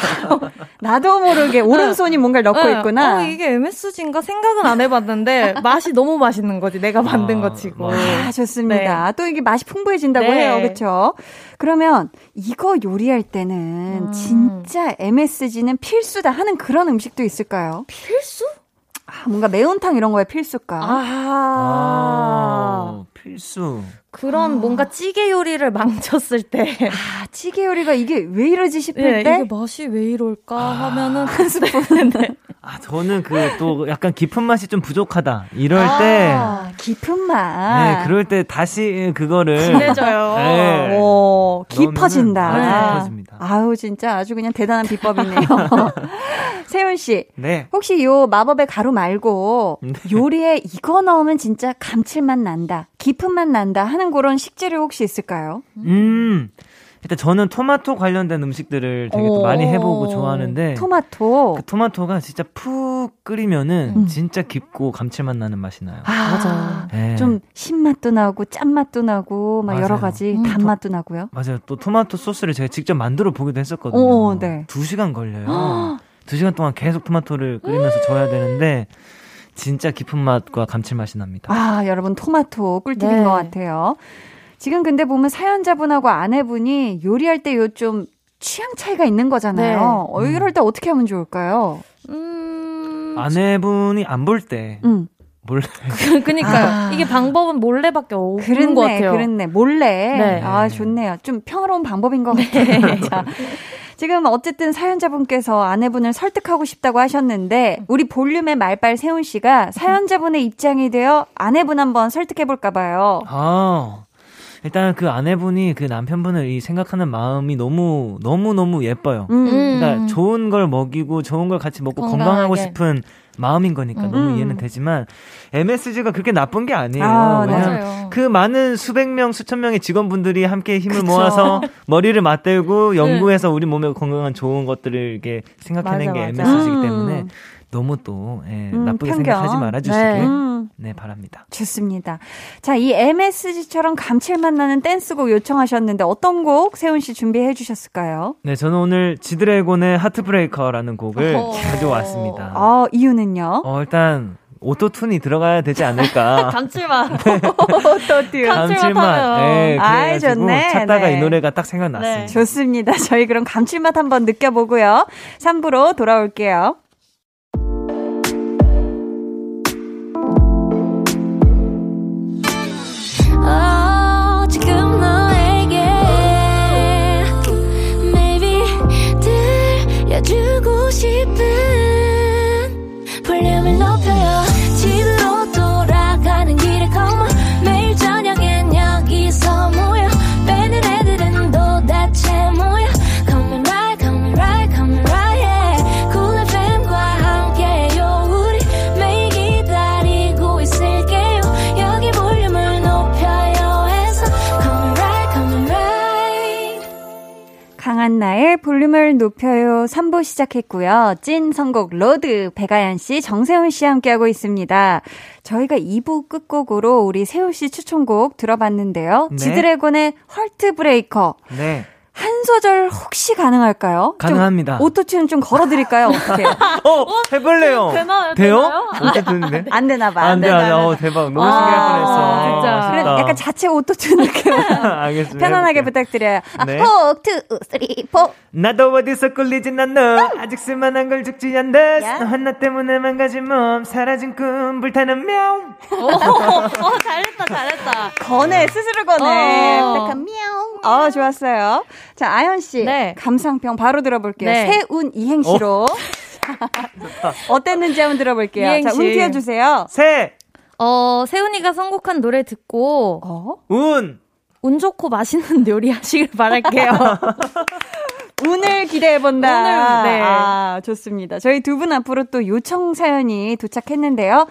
Speaker 1: 나도 모르게 오른손이 뭔가를 넣고
Speaker 4: 네.
Speaker 1: 있구나.
Speaker 4: 어, 이게 MSG인가 생각은 안 해봤는데 맛이 너무 맛있는 거지. 내가 만든
Speaker 2: 아,
Speaker 4: 것 치고.
Speaker 2: 맞아.
Speaker 1: 아, 좋습니다. 또 이게 맛이 풍부해진다고
Speaker 4: 네.
Speaker 1: 해요. 그렇죠? 그러면 이거 요리할 때는
Speaker 4: 음.
Speaker 1: 진짜 MSG는 필수다 하는 그런 음식도 있을까요?
Speaker 4: 필수?
Speaker 1: 아, 뭔가 매운탕 이런 거에 필수가.
Speaker 4: 아.
Speaker 2: 아, 필수.
Speaker 4: 그런 뭔가 찌개 요리를 망쳤을 때.
Speaker 1: 아, 찌개 요리가 이게 왜 이러지 싶을
Speaker 4: 네,
Speaker 1: 때?
Speaker 4: 이게 맛이 왜 이럴까 하면은 한 스푼. 네.
Speaker 2: 아, 저는 그 또 약간 깊은 맛이 좀 부족하다. 이럴 때.
Speaker 1: 아, 깊은 맛.
Speaker 2: 네, 그럴 때 다시 그거를.
Speaker 4: 진해져요.
Speaker 2: 네.
Speaker 1: 오, 깊어진다.
Speaker 2: 넣으면은, 네, 깊어집니다.
Speaker 1: 아우, 진짜 아주 그냥 대단한 비법이네요. 세훈 씨.
Speaker 2: 네.
Speaker 1: 혹시 요 마법의 가루 말고
Speaker 2: 네.
Speaker 1: 요리에 이거 넣으면 진짜 감칠맛 난다, 깊은 맛 난다 하는 그런 식재료 혹시 있을까요?
Speaker 2: 음. 일단 저는 토마토 관련된 음식들을 되게 또. 많이 해보고 좋아하는데.
Speaker 1: 토마토.
Speaker 2: 그 토마토가 진짜 푹 끓이면은
Speaker 1: 음.
Speaker 2: 진짜 깊고 감칠맛 나는 맛이 나요.
Speaker 1: 아,
Speaker 4: 맞아.
Speaker 2: 네.
Speaker 1: 좀 신맛도 나고 짠맛도 나고 막 여러
Speaker 2: 맞아요.
Speaker 1: 가지
Speaker 4: 음,
Speaker 1: 단맛도 나고요.
Speaker 2: 맞아요. 또 토마토 소스를 제가 직접 만들어 보기도 했었거든요.
Speaker 1: 오, 네.
Speaker 2: 두 시간 걸려요. 두 시간 동안 계속 토마토를 끓이면서 져야 되는데 진짜 깊은 맛과 감칠맛이 납니다.
Speaker 1: 아, 여러분 토마토 꿀팁인
Speaker 4: 네.
Speaker 1: 것 같아요. 지금 근데 보면 사연자분하고 아내분이 요리할 때 요 좀 취향 차이가 있는 거잖아요.
Speaker 4: 네.
Speaker 1: 어, 이럴 때 어떻게 하면 좋을까요?
Speaker 4: 음.
Speaker 2: 아내분이 안 볼 때
Speaker 1: 음.
Speaker 2: 몰래
Speaker 4: 그, 그니까요.
Speaker 1: 아.
Speaker 4: 이게 방법은 몰래밖에 없는
Speaker 1: 그렇네,
Speaker 4: 것 같아요.
Speaker 1: 그렇네. 몰래.
Speaker 4: 네.
Speaker 1: 아, 좋네요. 좀 평화로운 방법인 것 같아요. 자, 지금 어쨌든 사연자분께서 아내분을 설득하고 싶다고 하셨는데, 우리 볼륨의 말빨 세훈 씨가 사연자분의 입장이 되어 아내분 한번 설득해 볼까 봐요.
Speaker 2: 아 일단 그 아내분이 그 남편분을 이 생각하는 마음이 너무 너무 너무 예뻐요.
Speaker 1: 음.
Speaker 2: 그러니까 좋은 걸 먹이고 좋은 걸 같이 먹고
Speaker 4: 건강하게.
Speaker 2: 건강하고 싶은 마음인 거니까
Speaker 1: 음.
Speaker 2: 너무 이해는 되지만 MSG가 그렇게 나쁜 게 아니에요.
Speaker 1: 아, 네.
Speaker 2: 왜냐면
Speaker 4: 맞아요.
Speaker 2: 그 많은 수백 명, 수천 명의 직원분들이 함께 힘을 모아서 머리를 맞대고 연구해서 우리 몸에 건강한 좋은 것들을 이렇게 생각하는
Speaker 4: 맞아,
Speaker 2: 게
Speaker 4: 맞아.
Speaker 2: MSG이기
Speaker 1: 음.
Speaker 2: 때문에 너무 또 예,
Speaker 1: 음,
Speaker 2: 나쁘게
Speaker 1: 편견.
Speaker 2: 생각하지 말아주시길
Speaker 4: 네.
Speaker 1: 음.
Speaker 2: 네 바랍니다.
Speaker 1: 좋습니다. 자, 이 MSG처럼 감칠맛 나는 댄스곡 요청하셨는데 어떤 곡 세훈 씨 준비해 주셨을까요?
Speaker 2: 네, 저는 오늘 지드래곤의 하트브레이커라는 곡을
Speaker 4: 어허.
Speaker 2: 가져왔습니다.
Speaker 1: 어, 이유는요?
Speaker 2: 어, 일단 오토튠이 들어가야 되지 않을까.
Speaker 4: 감칠맛.
Speaker 1: 어떠디요?
Speaker 4: 감칠맛.
Speaker 2: 네,
Speaker 1: 아이, 좋네.
Speaker 2: 찾다가
Speaker 1: 네.
Speaker 2: 이 노래가 딱 생각났습니다.
Speaker 4: 네.
Speaker 1: 좋습니다. 저희 그럼 감칠맛 한번 느껴보고요. 3부로 돌아올게요.
Speaker 5: 싶은 볼륨을 높여요
Speaker 1: 강한 나의 볼륨을 높여요 3부 시작했고요. 찐 선곡 road 배가연 씨, 정세훈 씨 함께하고 있습니다. 저희가 2부 끝곡으로 우리 세훈 씨 추천곡 들어봤는데요.
Speaker 2: 네.
Speaker 1: 지드래곤의 Heartbreaker.
Speaker 2: 네.
Speaker 1: 한 소절 혹시 가능할까요? 좀
Speaker 2: 가능합니다.
Speaker 1: Auto-Tune 좀 걸어드릴까요? 어떻게?
Speaker 2: 어, 해볼래요.
Speaker 4: 되나요?
Speaker 2: 돼요?
Speaker 4: 되나요?
Speaker 2: Auto-Tune인데?
Speaker 1: 안 되나 봐.
Speaker 2: 안 돼, 안 돼. 어, 대박. 너무 신기할
Speaker 1: 아,
Speaker 2: 뻔했어.
Speaker 4: 진짜.
Speaker 1: 그래,
Speaker 2: 아쉽다.
Speaker 1: 약간 자체 오토튠 느낌.
Speaker 2: 알겠습니다.
Speaker 1: 편안하게
Speaker 2: 해볼게요.
Speaker 1: 부탁드려요. 아,
Speaker 2: 네.
Speaker 1: 포, 투, 쓰리, 포.
Speaker 2: 나도 어디서 꿀리진 않너 아직 쓸만한 걸 죽지. 너 하나 때문에 망가진 몸 사라진 꿈 불타는 명
Speaker 4: 어, 어, 잘했다, 잘했다.
Speaker 1: 거네, 스스로 거네.
Speaker 4: 어.
Speaker 1: 딱한 미용. 어, 좋았어요. 자, 아연 씨.
Speaker 4: 네.
Speaker 1: 감상평 바로 들어볼게요.
Speaker 4: 네.
Speaker 1: 세운 이행시로. 어 땠는지 한번 들어볼게요. 자,
Speaker 4: 이행시.
Speaker 1: 운 띄워 주세요.
Speaker 2: 새,
Speaker 4: 어, 세훈이가 선곡한 노래 듣고,
Speaker 1: 어?
Speaker 2: 운,
Speaker 4: 운 좋고 맛있는 요리 하시길 바랄게요.
Speaker 1: 운을 기대해본다.
Speaker 4: 운을, 네.
Speaker 1: 아, 좋습니다. 저희 두 분 앞으로 또 요청 사연이 도착했는데요.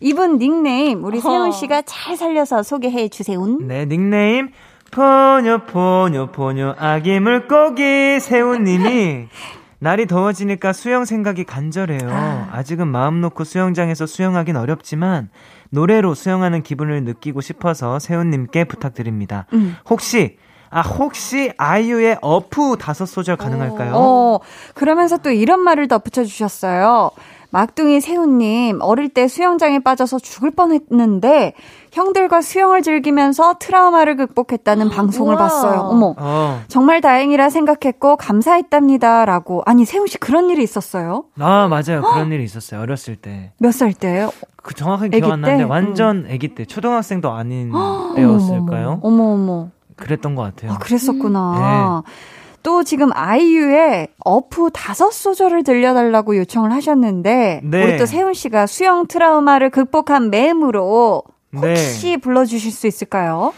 Speaker 1: 이분 닉네임, 우리 세훈 씨가 잘 살려서 소개해 주세요.
Speaker 2: 네 닉네임 포뇨 포뇨 포뇨 아기 물고기 세훈님이 날이 더워지니까 수영 생각이 간절해요. 아직은 마음 놓고 수영장에서 수영하긴 어렵지만 노래로 수영하는 기분을 느끼고 싶어서 세훈님께 부탁드립니다.
Speaker 1: 음.
Speaker 2: 혹시 아 혹시 아이유의 어프 다섯 소절 가능할까요?
Speaker 1: 어, 그러면서 또 이런 말을 덧붙여 주셨어요. 막둥이 세훈님, 어릴 때 수영장에 빠져서 죽을 뻔 했는데, 형들과 수영을 즐기면서 트라우마를 극복했다는 방송을
Speaker 4: 우와.
Speaker 1: 봤어요. 어머.
Speaker 2: 어.
Speaker 1: 정말 다행이라 생각했고, 감사했답니다. 라고. 아니, 세훈씨 그런 일이 있었어요?
Speaker 2: 아, 맞아요. 그런 일이 있었어요. 어렸을 때.
Speaker 1: 몇 살 때예요?
Speaker 2: 그 정확하게 기억 안 나는데
Speaker 1: 때?
Speaker 2: 완전 아기 때 초등학생도 아닌 때였을까요?
Speaker 1: 어머, 어머.
Speaker 2: 그랬던 것 같아요.
Speaker 1: 아, 그랬었구나. 또 지금 아이유의 어프 다섯 소절을 들려달라고 요청을 하셨는데,
Speaker 2: 네.
Speaker 1: 우리 또 세훈 씨가 수영 트라우마를 극복한 맴으로
Speaker 2: 네.
Speaker 1: 혹시 불러주실 수 있을까요?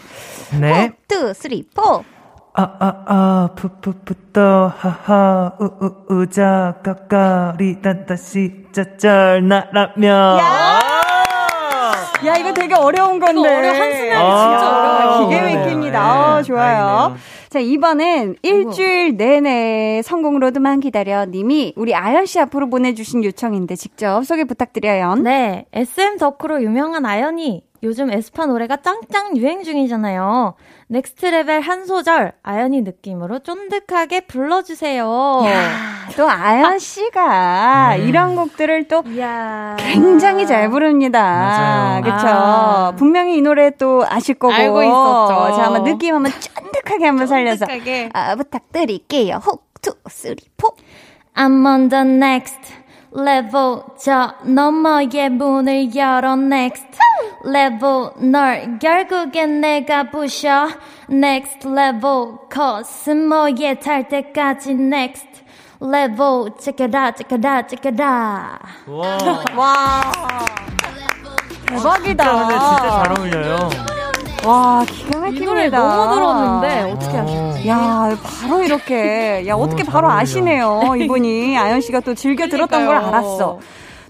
Speaker 2: 네.
Speaker 1: 투, 쓰리, 포.
Speaker 2: 아, 아, 아, 푸푸푸떠, 하하, 우, 우, 우자, 까까리, 딴따시, 짜쩔, 나라면.
Speaker 1: 야, 이거 되게 어려운 건데.
Speaker 4: 이거 어려워. 한숨이
Speaker 1: 아,
Speaker 2: 진짜
Speaker 1: 어려워요. 기계
Speaker 2: 어려워요.
Speaker 1: 막힙니다.
Speaker 2: 네,
Speaker 1: 아, 좋아요.
Speaker 2: 다행이네요.
Speaker 1: 자, 이번엔 일주일 내내 성공 road만 기다려 님이 우리 아연 씨 앞으로 보내주신 요청인데 직접 소개 부탁드려요.
Speaker 4: 네, SM 덕후로 유명한 아연이 요즘 에스파 노래가 짱짱 유행 중이잖아요. Next Level 한 소절 아연이 느낌으로 쫀득하게 불러주세요.
Speaker 1: 야, 또 아연 씨가
Speaker 2: 네.
Speaker 1: 이런 곡들을 또
Speaker 4: 이야.
Speaker 1: 굉장히 잘 부릅니다.
Speaker 2: 맞아요.
Speaker 1: 그쵸.
Speaker 4: 아.
Speaker 1: 분명히 이 노래 또 아실 거고.
Speaker 4: 알고 있었죠.
Speaker 1: 자, 한번 느낌 한번 쫀득하게 한번 살려서.
Speaker 4: 쫀득하게.
Speaker 1: 아, 부탁드릴게요. 혹, two, three, four.
Speaker 4: I'm on the next level 저 너머의 문을 열어 next level 널 결국엔 내가 부셔 next level 코스모에 닿을 때까지 next level check it out check it out check it out
Speaker 2: 와,
Speaker 1: 와. 대박이다.
Speaker 2: 근데 진짜 잘 어울려요.
Speaker 1: 와, 기가 막힙니다.
Speaker 4: 이 노래 너무 들었는데 어떻게
Speaker 2: 어.
Speaker 4: 아셨지?
Speaker 1: 야, 바로 이렇게. 야,
Speaker 2: 오,
Speaker 1: 어떻게
Speaker 2: 잘
Speaker 1: 바로
Speaker 2: 어울려.
Speaker 1: 아시네요. 이분이. 아연 씨가 또 즐겨 들었던 걸
Speaker 4: 그러니까요.
Speaker 1: 알았어.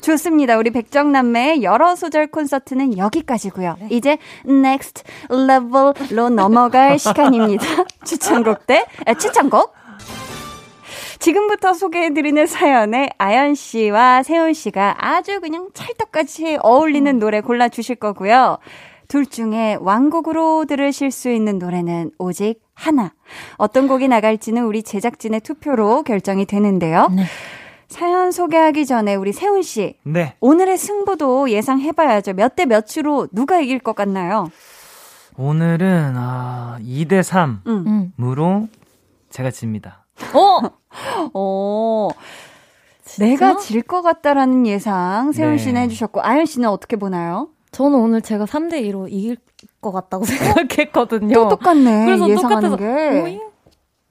Speaker 1: 좋습니다. 우리 백정남매의 여러 소절 콘서트는 여기까지고요. 이제 next level로 넘어갈 시간입니다. 추천곡 대 아, 추천곡. 지금부터 소개해드리는 사연에 아연 씨와 세훈 씨가 아주 그냥 찰떡같이 어울리는 노래 골라주실 거고요. 둘 중에 왕곡으로 들으실 수 있는 노래는 오직 하나. 어떤 곡이 나갈지는 우리 제작진의 투표로 결정이 되는데요.
Speaker 4: 네.
Speaker 1: 사연 소개하기 전에 우리 세훈 씨.
Speaker 2: 네.
Speaker 1: 오늘의 승부도 예상해 봐야죠. 몇 대 몇으로 누가 이길 것 같나요?
Speaker 2: 오늘은, 아, 2대 3으로
Speaker 4: 음.
Speaker 2: 제가 집니다.
Speaker 4: 어?
Speaker 1: 어, 내가 질 것 같다라는 예상 세훈
Speaker 2: 네.
Speaker 1: 씨는 해주셨고, 아연 씨는 어떻게 보나요?
Speaker 4: 저는 오늘 제가 3대 2로 이길 것 같다고 생각했거든요.
Speaker 1: 또 똑같네.
Speaker 4: 그래서
Speaker 1: 예상하는
Speaker 4: 똑같아서
Speaker 1: 게.
Speaker 4: 오잉?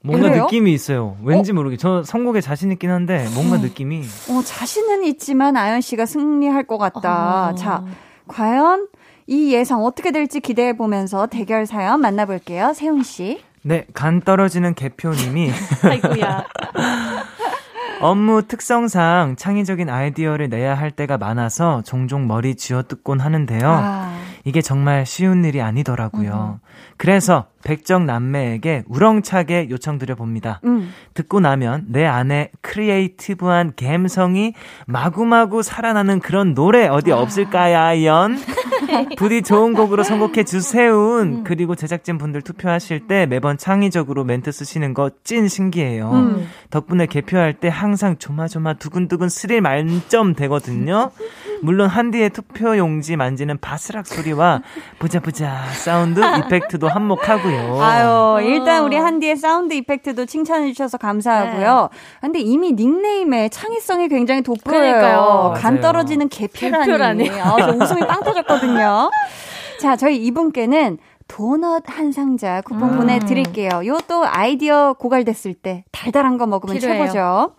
Speaker 2: 뭔가
Speaker 1: 그래요?
Speaker 2: 느낌이 있어요. 왠지 모르게. 저 선곡에 자신 있긴 한데, 뭔가 느낌이.
Speaker 1: 어, 자신은 있지만 아연 씨가 승리할 것 같다.
Speaker 4: 아.
Speaker 1: 자, 과연 이 예상 어떻게 될지 기대해 보면서 대결 사연 만나볼게요. 세훈 씨.
Speaker 2: 네, 간 떨어지는 개표님이
Speaker 4: 아이고야.
Speaker 2: 업무 특성상 창의적인 아이디어를 내야 할 때가 많아서 종종 머리 쥐어뜯곤 하는데요.
Speaker 1: 아,
Speaker 2: 이게 정말 쉬운 일이 아니더라고요. 그래서 백정 남매에게 우렁차게 요청드려 봅니다.
Speaker 1: 음.
Speaker 2: 듣고 나면 내 안에 creative한 감성이 마구마구 살아나는 그런 노래 어디 없을까요?연? 부디 좋은 곡으로 선곡해 주세요. 그리고 제작진 분들 투표하실 때 매번 창의적으로 멘트 쓰시는 거 찐 신기해요.
Speaker 1: 음.
Speaker 2: 덕분에 개표할 때 항상 조마조마 두근두근 스릴 만점 되거든요. 물론 한디의 투표 용지 만지는 바스락 소리와 부자부자 sound effect도 한몫하고요.
Speaker 1: 아유, 일단 우리 한디의 sound effect도 칭찬해 주셔서 감사하고요. 근데 이미 닉네임에 창의성이 굉장히 돋보여요.
Speaker 4: 그러니까요.
Speaker 1: 간. 떨어지는 개표라니.
Speaker 4: 개표라니.
Speaker 1: 아, 저 웃음이 빵 터졌거든요. 자, 저희 이분께는 도넛 한 상자 쿠폰
Speaker 4: 음.
Speaker 1: 보내드릴게요. 요 또 아이디어 고갈됐을 때 달달한 거 먹으면
Speaker 4: 필요해요.
Speaker 1: 최고죠.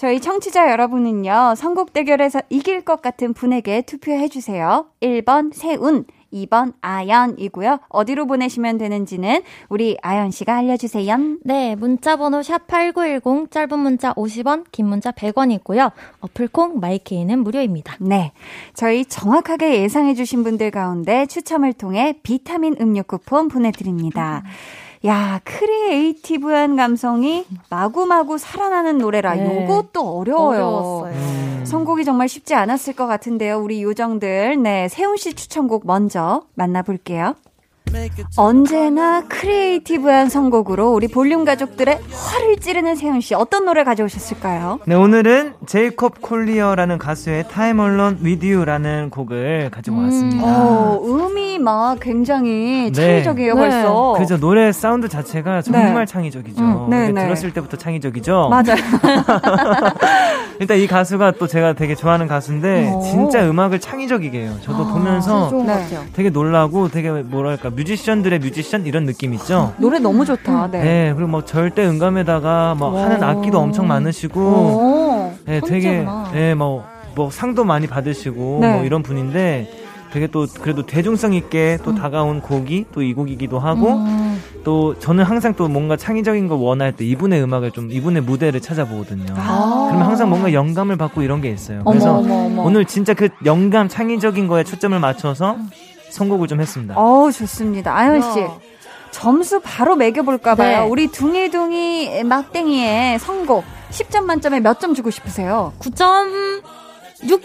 Speaker 1: 저희 청취자 여러분은요, 선곡 대결에서 이길 것 같은 분에게 투표해주세요. 1번 세운, 2번 아연이고요. 어디로 보내시면 되는지는 우리 아연 씨가 알려주세요.
Speaker 4: 네, 문자번호 샵8910, 짧은 문자 50원, 긴 문자 100원이고요. 어플콩, 마이케이는 무료입니다.
Speaker 1: 네. 저희 정확하게 예상해주신 분들 가운데 추첨을 통해 비타민 음료 쿠폰 보내드립니다. 야, creative한 감성이 마구마구 살아나는 노래라.
Speaker 4: 네.
Speaker 1: 요것도 어려워요.
Speaker 4: 어려웠어요.
Speaker 2: 음.
Speaker 1: 선곡이 정말 쉽지 않았을 것 같은데요. 우리 요정들. 네, 세훈 씨 추천곡 먼저 만나볼게요. 언제나 creative한 선곡으로 우리 볼륨 가족들의 허를 찌르는 세훈 씨 어떤 노래 가져오셨을까요?
Speaker 2: 네, 오늘은 제이콥 콜리어라는 가수의 Time Alone With You라는 곡을 가지고 왔습니다.
Speaker 1: 어, 음이 막 굉장히
Speaker 2: 네.
Speaker 1: 창의적이에요
Speaker 4: 네.
Speaker 1: 벌써.
Speaker 2: 그죠 노래 사운드 자체가 정말
Speaker 1: 네.
Speaker 2: 창의적이죠.
Speaker 1: 음, 네, 네.
Speaker 2: 들었을 때부터 창의적이죠.
Speaker 1: 맞아요.
Speaker 2: 일단 이 가수가 또 제가 되게 좋아하는 가수인데
Speaker 1: 오.
Speaker 2: 진짜 음악을 창의적이게 해요. 저도 보면서
Speaker 1: 네.
Speaker 4: 것 같아요.
Speaker 2: 되게 놀라고 되게 뭐랄까 뮤지션들의 뮤지션 이런 느낌 있죠.
Speaker 1: 노래 너무 좋다. 네.
Speaker 2: 네. 그리고 뭐 절대 음감에다가 뭐
Speaker 1: 와.
Speaker 2: 하는 악기도 엄청 많으시고
Speaker 1: 오.
Speaker 2: 네, 되게
Speaker 4: 천재구나.
Speaker 2: 네, 뭐, 뭐 상도 많이 받으시고
Speaker 1: 네.
Speaker 2: 뭐 이런 분인데 되게 또 그래도 대중성 있게 또 다가온 곡이 또 이 곡이기도 하고
Speaker 4: 음.
Speaker 2: 또 저는 항상 또 뭔가 창의적인 걸 원할 때 이분의 음악을 좀 이분의 무대를 찾아보거든요.
Speaker 1: 아.
Speaker 2: 그러면 항상 뭔가 영감을 받고 이런 게 있어요.
Speaker 1: 어머,
Speaker 2: 그래서
Speaker 1: 어머, 어머.
Speaker 2: 오늘 진짜 그 영감 창의적인 거에 초점을 맞춰서 선곡을 좀 했습니다.
Speaker 1: 어우 좋습니다. 아연 씨.
Speaker 4: 야.
Speaker 1: 점수 바로 매겨볼까 봐요.
Speaker 4: 네.
Speaker 1: 우리 둥이둥이 막댕이의 선곡 10점 만점에 몇 점 주고 싶으세요?
Speaker 4: 9.6점 이요.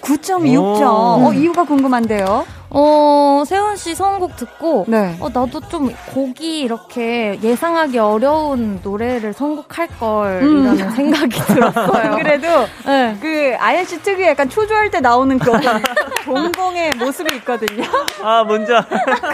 Speaker 1: 9.6점.
Speaker 2: 오.
Speaker 1: 어, 이유가 궁금한데요.
Speaker 4: 어, 세훈 씨 선곡 듣고
Speaker 1: 네.
Speaker 4: 어, 나도 좀 곡이 이렇게 예상하기 어려운 노래를 선곡할 걸
Speaker 1: 음.
Speaker 4: 이라는 생각이 들었어요.
Speaker 1: 안 그래도
Speaker 4: 네.
Speaker 1: 그 아연 씨 특유의 약간 초조할 때 나오는 그 어떤 동공의 모습이 있거든요.
Speaker 2: 아, 먼저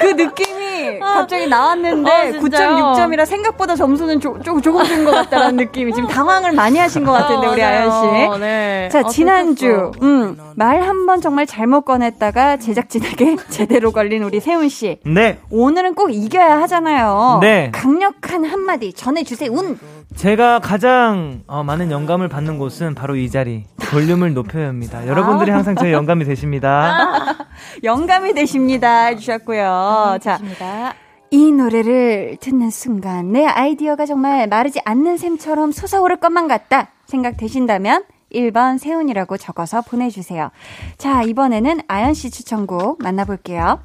Speaker 1: 그 느낌 이 갑자기 나왔는데
Speaker 4: 어, 진짜요?
Speaker 1: 9.6점이라 생각보다 점수는 조, 조, 조금 준 것 같다는 느낌이 지금 당황을 많이 하신 것 같은데
Speaker 4: 어,
Speaker 1: 우리. 아연 씨.
Speaker 4: 네.
Speaker 1: 자,
Speaker 4: 어,
Speaker 1: 지난주. 음, 말 한 번 정말 잘못 꺼냈다가 제작진에게 제대로 걸린 우리 세훈 씨.
Speaker 2: 네
Speaker 1: 오늘은 꼭 이겨야 하잖아요.
Speaker 2: 네.
Speaker 1: 강력한 한마디 전해주세요. 운!
Speaker 2: 제가 가장 어, 많은 영감을 받는 곳은 바로 이 자리 볼륨을 높여요입니다. 여러분들이 항상 저의 영감이 되십니다.
Speaker 1: 영감이 되십니다. 해주셨고요. 자. 이 노래를 듣는 순간 내 아이디어가 정말 마르지 않는 샘처럼 솟아오를 것만 같다 생각되신다면 1번 세훈이라고 적어서 보내주세요. 자, 이번에는 아연 씨 추천곡 만나볼게요.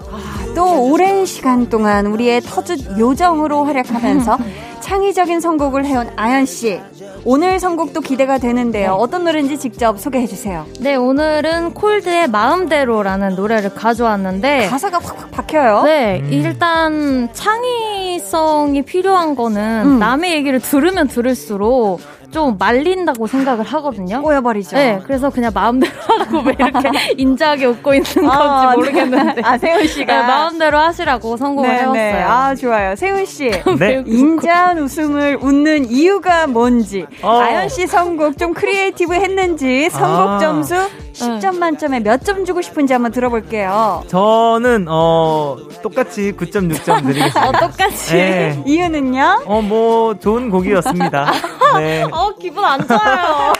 Speaker 1: 아, 또 오랜 시간 동안 우리의 터줏 요정으로 활약하면서 창의적인 선곡을 해온 아연 씨. 오늘 선곡도 기대가 되는데요. 어떤 노래인지 직접 소개해 주세요.
Speaker 4: 네, 오늘은 콜드의 마음대로라는 노래를 가져왔는데
Speaker 1: 가사가 확확 박혀요.
Speaker 4: 네,
Speaker 2: 음.
Speaker 4: 일단 창의성이 필요한 거는
Speaker 1: 음.
Speaker 4: 남의 얘기를 들으면 들을수록 좀 말린다고 생각을 하거든요.
Speaker 1: 꼬여버리죠.
Speaker 4: 네, 그래서 그냥 마음대로 하라고 왜 이렇게 인자하게 웃고 있는 건지
Speaker 1: 아,
Speaker 4: 모르겠는데.
Speaker 1: 아, 세훈 씨가.
Speaker 4: 네, 마음대로 하시라고 선곡을
Speaker 1: 네,
Speaker 4: 해왔어요.
Speaker 1: 네. 아, 좋아요. 세훈 씨.
Speaker 2: 네.
Speaker 1: 인자한 웃음을 웃는 이유가 뭔지,
Speaker 2: 어.
Speaker 1: 아연 씨 선곡 좀 creative 했는지, 선곡
Speaker 2: 아.
Speaker 1: 점수 10점 만점에 몇 점 주고 싶은지 한번 들어볼게요.
Speaker 2: 저는 어 똑같이 9.6점 드리겠습니다.
Speaker 4: 어, 똑같이.
Speaker 2: 네.
Speaker 1: 이유는요?
Speaker 2: 어, 뭐, 좋은 곡이었습니다. 네.
Speaker 4: 어, 기분 안 좋아요.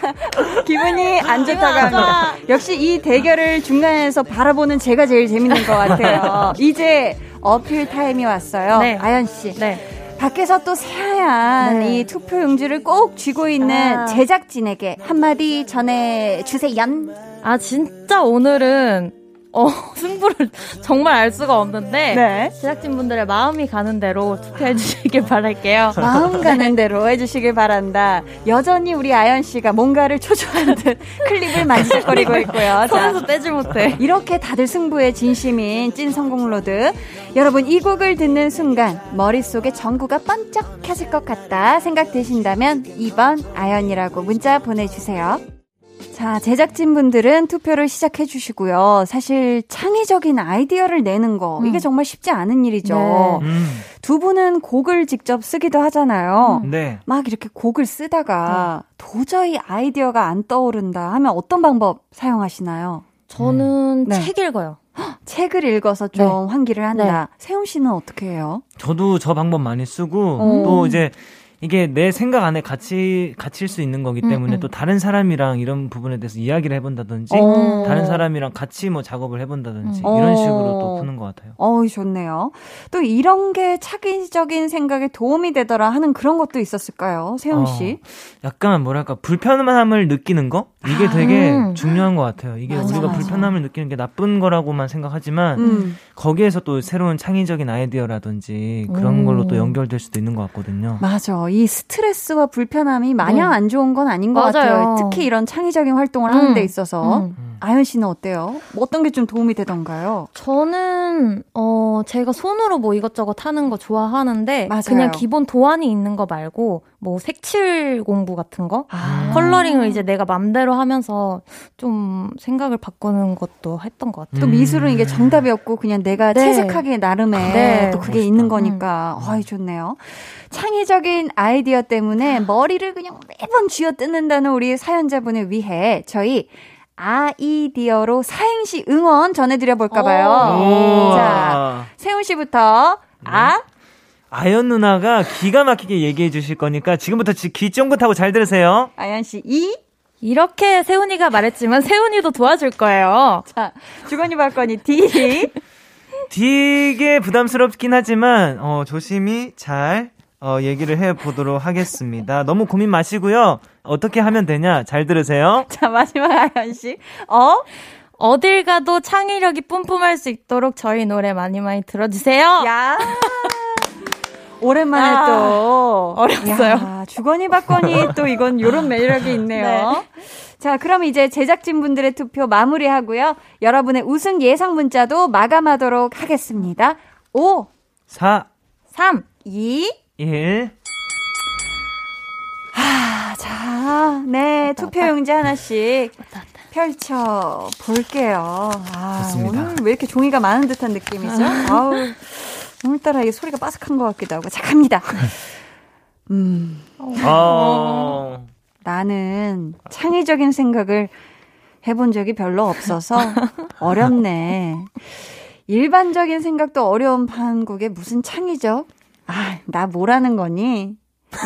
Speaker 1: 기분이 안 좋다고. 합니다. 역시 이 대결을 중간에서 바라보는 제가 제일 재밌는 것 같아요. 이제 어필 타임이 왔어요.
Speaker 4: 네.
Speaker 1: 아연 씨.
Speaker 4: 네.
Speaker 1: 밖에서 또 새하얀
Speaker 4: 네.
Speaker 1: 이 투표 용지를 꼭 쥐고 있는
Speaker 4: 아.
Speaker 1: 제작진에게 한마디 전해 주세요.
Speaker 4: 아, 진짜 오늘은, 어, 승부를 정말 알 수가 없는데.
Speaker 1: 네.
Speaker 4: 제작진분들의 마음이 가는 대로 투표해 주시길 바랄게요.
Speaker 1: 마음 가는 대로 해 주시길 바란다. 여전히 우리 아연 씨가 뭔가를 초조한 듯 클립을 만지작거리고 있고요. 자,
Speaker 4: 손에서 떼질 못해.
Speaker 1: 이렇게 다들 승부에 진심인 찐 성공로드. 여러분, 이 곡을 듣는 순간 머릿속에 전구가 번쩍 켜질 것 같다 생각되신다면 2번 아연이라고 문자 보내주세요. 자, 제작진분들은 투표를 시작해 주시고요. 사실 창의적인 아이디어를 내는 거, 이게 정말 쉽지 않은 일이죠.
Speaker 4: 네.
Speaker 2: 음,
Speaker 1: 두 분은 곡을 직접 쓰기도 하잖아요.
Speaker 2: 네.
Speaker 1: 막 이렇게 곡을 쓰다가 도저히 아이디어가 안 떠오른다 하면 어떤 방법 사용하시나요?
Speaker 4: 저는
Speaker 1: 네.
Speaker 4: 책 읽어요.
Speaker 1: 책을 읽어서 좀 환기를 한다.
Speaker 4: 네.
Speaker 1: 세훈 씨는 어떻게 해요?
Speaker 2: 저도 저 방법 많이 쓰고,
Speaker 1: 어.
Speaker 2: 또 이제, 이게 내 생각 안에 갇히, 갇힐 수 있는 거기 때문에
Speaker 4: 음, 음.
Speaker 2: 또 다른 사람이랑 이런 부분에 대해서 이야기를 해본다든지,
Speaker 1: 어.
Speaker 2: 다른 사람이랑 같이 뭐 작업을 해본다든지,
Speaker 1: 음.
Speaker 2: 이런
Speaker 1: 어.
Speaker 2: 식으로 또 푸는 것 같아요.
Speaker 1: 어우, 좋네요. 또 이런 게 창의적인 생각에 도움이 되더라 하는 그런 것도 있었을까요? 세훈 씨?
Speaker 2: 어, 약간 뭐랄까, 불편함을 느끼는 거? 이게
Speaker 1: 아.
Speaker 2: 되게
Speaker 4: 음.
Speaker 2: 중요한 것 같아요. 이게
Speaker 1: 맞아,
Speaker 2: 우리가
Speaker 1: 맞아.
Speaker 2: 불편함을 느끼는 게 나쁜 거라고만 생각하지만,
Speaker 1: 음.
Speaker 2: 거기에서 또 새로운 창의적인 아이디어라든지 그런
Speaker 4: 음.
Speaker 2: 걸로 또 연결될 수도 있는 것 같거든요.
Speaker 1: 맞아. 이 스트레스와 불편함이 마냥
Speaker 4: 네.
Speaker 1: 안 좋은 건 아닌 것
Speaker 4: 맞아요.
Speaker 1: 같아요. 특히 이런 창의적인 활동을 하는
Speaker 4: 음.
Speaker 1: 데 있어서.
Speaker 4: 음.
Speaker 2: 음.
Speaker 1: 아연 씨는 어때요? 뭐 어떤 게 좀 도움이 되던가요?
Speaker 4: 저는 어 제가 손으로 뭐 이것저것 하는 거 좋아하는데
Speaker 1: 맞아요.
Speaker 4: 그냥 기본 도안이 있는 거 말고 뭐 색칠 공부 같은 거
Speaker 1: 아.
Speaker 4: 컬러링을 이제 내가 맘대로 하면서 좀 생각을 바꾸는 것도 했던 것 같아요.
Speaker 1: 또
Speaker 2: 음.
Speaker 1: 미술은 이게 정답이 없고 그냥 내가
Speaker 4: 네.
Speaker 1: 채색하게 나름의
Speaker 4: 네.
Speaker 1: 또 그게 있는 거니까 아이 좋네요. 창의적인 아이디어 때문에 머리를 그냥 매번 쥐어 뜯는다는 우리 사연자분을 위해 저희 아이디어로 사행시 응원 전해드려 볼까 봐요.
Speaker 2: 오.
Speaker 1: 자, 세훈 씨부터 아
Speaker 2: 아연 누나가 기가 막히게 얘기해 주실 거니까 지금부터 지- 귀 쫑긋하고 잘 들으세요.
Speaker 1: 아연 씨 이.
Speaker 4: 이렇게 세훈이가 말했지만 세훈이도 도와줄 거예요.
Speaker 1: 자, 주거니 받거니 D.
Speaker 2: 되게 부담스럽긴 하지만 어, 조심히 잘 어, 얘기를 해 보도록 하겠습니다. 너무 고민 마시고요. 어떻게 하면 되냐? 잘 들으세요.
Speaker 1: 자, 마지막 아연 씨. 어?
Speaker 4: 어딜 가도 창의력이 뿜뿜할 수 있도록 저희 노래 많이 많이 들어주세요.
Speaker 1: 야. 오랜만에
Speaker 4: 아,
Speaker 1: 또
Speaker 4: 어려웠어요.
Speaker 1: 야, 주거니 받거니 또 이건 요런 매력이 있네요. 자, 그럼 이제 제작진분들의 투표 마무리하고요. 여러분의 우승 예상 문자도 마감하도록 하겠습니다. 5,
Speaker 2: 4,
Speaker 4: 3.
Speaker 1: 2,
Speaker 2: 1.
Speaker 1: 아, 자, 네, 투표 용지 하나씩 펼쳐 볼게요. 아,
Speaker 2: 좋습니다.
Speaker 1: 오늘 왜 이렇게 종이가 많은 듯한 느낌이죠? 아우, 오늘따라 이게 소리가 빠삭한 것 같기도 하고. 자, 갑니다. 음,
Speaker 2: 어.
Speaker 1: 나는 창의적인 생각을 해본 적이 별로 없어서 어렵네. 일반적인 생각도 어려운 판국에 무슨 창의적? 아, 나 뭐라는 거니?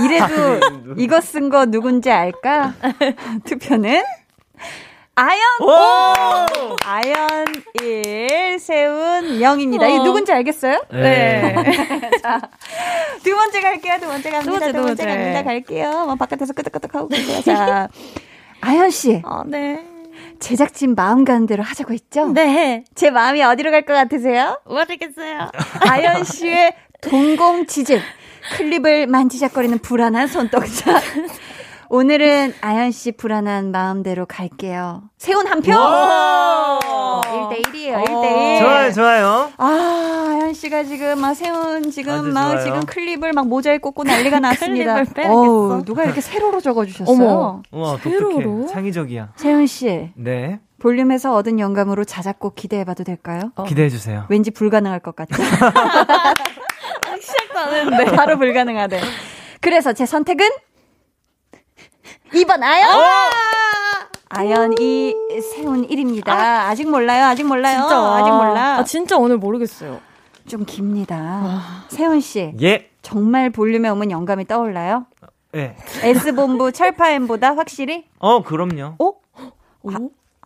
Speaker 1: 이래도 이거 쓴 거 누군지 알까? 투표는 아연
Speaker 2: 오!
Speaker 1: 아연 1, 세운 0입니다. 이게
Speaker 4: 어.
Speaker 1: 누군지 알겠어요?
Speaker 4: 네.
Speaker 1: 두 번째 갈게요. 두 번째 갑니다.
Speaker 4: 두 번째, 두두
Speaker 1: 번째
Speaker 4: 번째.
Speaker 1: 갑니다. 갈게요. 막 바깥에서 끄덕끄덕 하고 계세요. 자, 아연 씨,
Speaker 4: 아, 네.
Speaker 1: 제작진 마음 가는 대로 하자고 했죠?
Speaker 4: 네.
Speaker 1: 제 마음이 어디로 갈 것 같으세요?
Speaker 4: 모르겠어요.
Speaker 1: 아연 씨의 동공 지진, 클립을 만지작거리는 불안한 손동작. 오늘은 아연 씨 불안한 마음대로 갈게요. 세운 한 표!
Speaker 2: 와!
Speaker 1: 1대1이에요, 1대1.
Speaker 2: 좋아요, 좋아요.
Speaker 1: 아, 아연 씨가 지금 막 세운 지금 막
Speaker 2: 좋아요.
Speaker 1: 지금 클립을 막 모자에 꽂고 난리가 났습니다. 어우, 누가 이렇게 세로로 적어주셨어요?
Speaker 4: 어머.
Speaker 2: 우와, 독특해.
Speaker 4: 세로로?
Speaker 2: 창의적이야.
Speaker 1: 세훈 씨,
Speaker 2: 네.
Speaker 1: 볼륨에서 얻은 영감으로 자작곡 기대해봐도 될까요?
Speaker 2: 기대해 주세요.
Speaker 1: 왠지 불가능할 것 같 죠?
Speaker 4: 시작도 안 했는데.
Speaker 1: 바로 불가능하대. 그래서 제 선택은 2번 아연. 아연 2, 세훈 1입니다. 아, 직 몰라요. 아직 몰라요.
Speaker 4: 진짜.
Speaker 1: 아직 몰라.
Speaker 4: 아, 진짜 오늘 모르겠어요.
Speaker 1: 좀 깁니다. 세훈 씨,
Speaker 2: 예.
Speaker 1: 정말 볼륨에 오면 영감이 떠올라요?
Speaker 2: 예.
Speaker 1: S본부 철파엠보다 확실히?
Speaker 2: 어, 그럼요.
Speaker 1: 어? 아,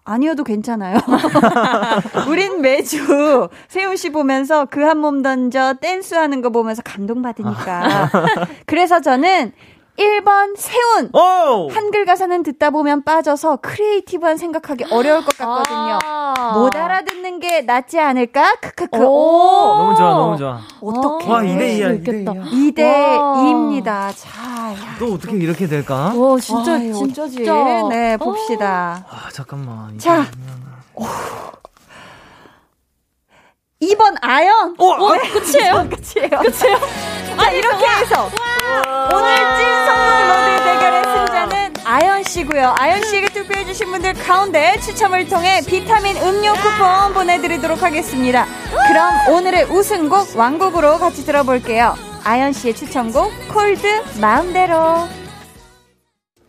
Speaker 1: 아니어도 괜찮아요. 우린 매주 세훈 씨 보면서 그 한 몸 던져 댄스 하는 거 보면서 감동받으니까. 그래서 저는 1번 세훈.
Speaker 2: 오!
Speaker 1: 한글 가사는 듣다 보면 빠져서 creative한 생각하기 어려울 것 같거든요.
Speaker 4: 아.
Speaker 1: 못 알아듣는 게 낫지 않을까? 크크크.
Speaker 4: 오.
Speaker 1: 오.
Speaker 2: 너무 좋아, 너무 좋아.
Speaker 1: 어떻게?
Speaker 2: 와, 2대 2야,
Speaker 4: 있겠다.
Speaker 2: 2대 2야.
Speaker 1: 2대
Speaker 4: 와.
Speaker 1: 2입니다. 자, 야.
Speaker 2: 또 어떻게 이렇게 될까?
Speaker 4: 와, 진짜,
Speaker 1: 아유,
Speaker 4: 진짜.
Speaker 1: 어쩌지? 네, 봅시다.
Speaker 2: 아, 잠깐만.
Speaker 1: 자.
Speaker 2: 뭐야.
Speaker 1: 2번 아연.
Speaker 2: 어, 아,
Speaker 1: 끝이에요? 끝이에요. 끝이에요? 자, 이렇게 해서 오늘 찐성공 road 대결의 승자는 아연 씨고요. 아연 씨에게 투표해 주신 분들 가운데 추첨을 통해 비타민 음료 쿠폰 보내 드리도록 하겠습니다. 그럼 오늘의 우승곡 완곡으로 같이 들어볼게요. 아연 씨의 추천곡 콜드 마음대로.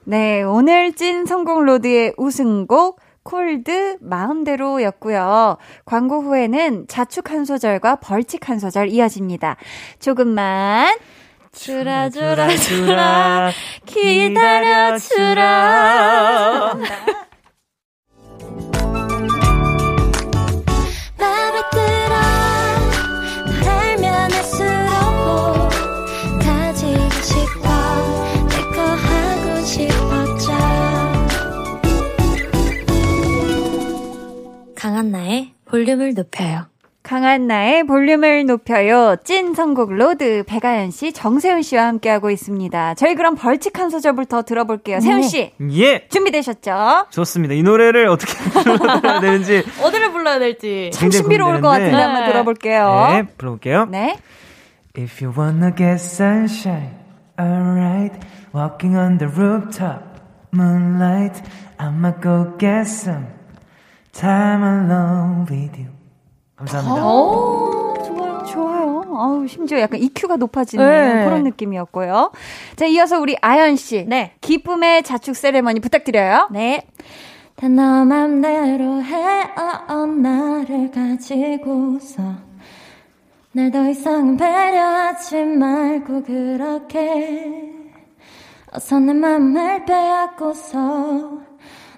Speaker 1: 네, 오늘 찐 성공 road의 우승곡 콜드 마음대로였고요. 광고 후에는 자축 한 소절과 벌칙 한 소절 이어집니다. 조금만 주라 주라 주라 기다려 주라.
Speaker 5: 강한나의 볼륨을 높여요
Speaker 1: 강한나의 볼륨을 높여요. 찐 선곡 로드 배가연 씨, 정세훈 씨와 함께하고 있습니다. 저희 그럼 벌칙 한 소절부터 들어볼게요. 세훈 씨,
Speaker 2: 예,
Speaker 1: 준비되셨죠?
Speaker 2: 좋습니다. 이 노래를 어떻게 불러야 되는지
Speaker 4: 어디를 불러야 될지.
Speaker 1: 참 신비로울 것 같은데
Speaker 4: 네.
Speaker 1: 한번 들어볼게요.
Speaker 2: 네, 불러볼게요.
Speaker 1: 네.
Speaker 2: If you wanna get sunshine, alright. Walking on the rooftop, moonlight. I'ma go get some time alone with you. 감사합니다.
Speaker 1: 오, 좋아요. 좋아요. 아우, 심지어 약간 EQ가 높아지는
Speaker 4: 네.
Speaker 1: 그런 느낌이었고요. 자, 이어서 우리 아연 씨.
Speaker 4: 네.
Speaker 1: 기쁨의 자축 세레머니 부탁드려요.
Speaker 4: 네. 다너 맘대로 해, 어, 어, 나를 가지고서. 날 더 이상 배려하지 말고 그렇게. 어서 내 맘을 빼앗고서.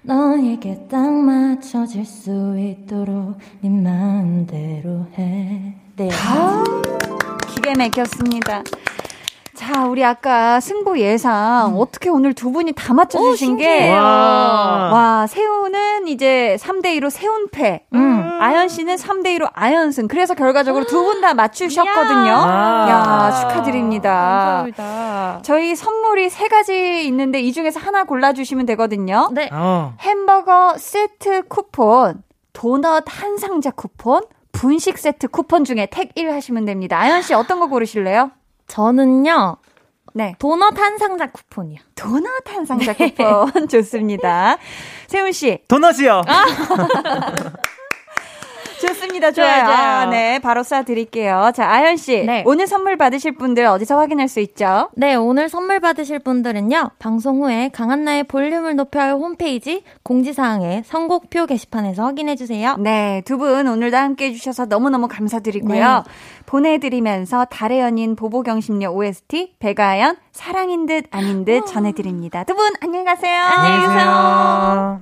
Speaker 4: 너에게 딱 맞춰질 수 있도록 네 마음대로 해. 네.
Speaker 1: 아, 기가 막혔습니다. 자, 우리 아까 승부 예상 어떻게 오늘 두 분이 다 맞춰주신 게.
Speaker 2: 와.
Speaker 1: 와, 세훈은 이제 3대2로 세훈패.
Speaker 4: 음.
Speaker 1: 아연 씨는 3대2로 아연승. 그래서 결과적으로 두 분 다 맞추셨거든요.
Speaker 2: 야.
Speaker 1: 야, 축하드립니다.
Speaker 4: 감사합니다.
Speaker 1: 저희 선물이 세 가지 있는데 이 중에서 하나 골라주시면 되거든요.
Speaker 4: 네.
Speaker 2: 어.
Speaker 1: 햄버거 세트 쿠폰, 도넛 한 상자 쿠폰, 분식 세트 쿠폰 중에 택 1 하시면 됩니다. 아연 씨 어떤 거 고르실래요?
Speaker 4: 저는요,
Speaker 1: 네.
Speaker 4: 도넛 한 상자 쿠폰이요.
Speaker 1: 도넛 한 상자 쿠폰 좋습니다. 세훈 씨
Speaker 2: 도넛이요.
Speaker 1: 좋습니다. 좋아요.
Speaker 4: 아,
Speaker 1: 네, 바로 쏴드릴게요. 자, 아연 씨
Speaker 4: 네.
Speaker 1: 오늘 선물 받으실 분들 어디서 확인할 수 있죠?
Speaker 4: 네, 오늘 선물 받으실 분들은요, 방송 후에 강한나의 볼륨을 높여요 홈페이지 공지사항의 선곡표 게시판에서 확인해주세요.
Speaker 1: 네, 두 분 오늘도 함께 해주셔서 너무너무 감사드리고요.
Speaker 4: 네.
Speaker 1: 보내드리면서 달의 연인 보보경심녀 OST 배가연 사랑인 듯 아닌 듯 전해드립니다. 두 분 안녕히 가세요.
Speaker 4: 안녕히
Speaker 2: 계세요.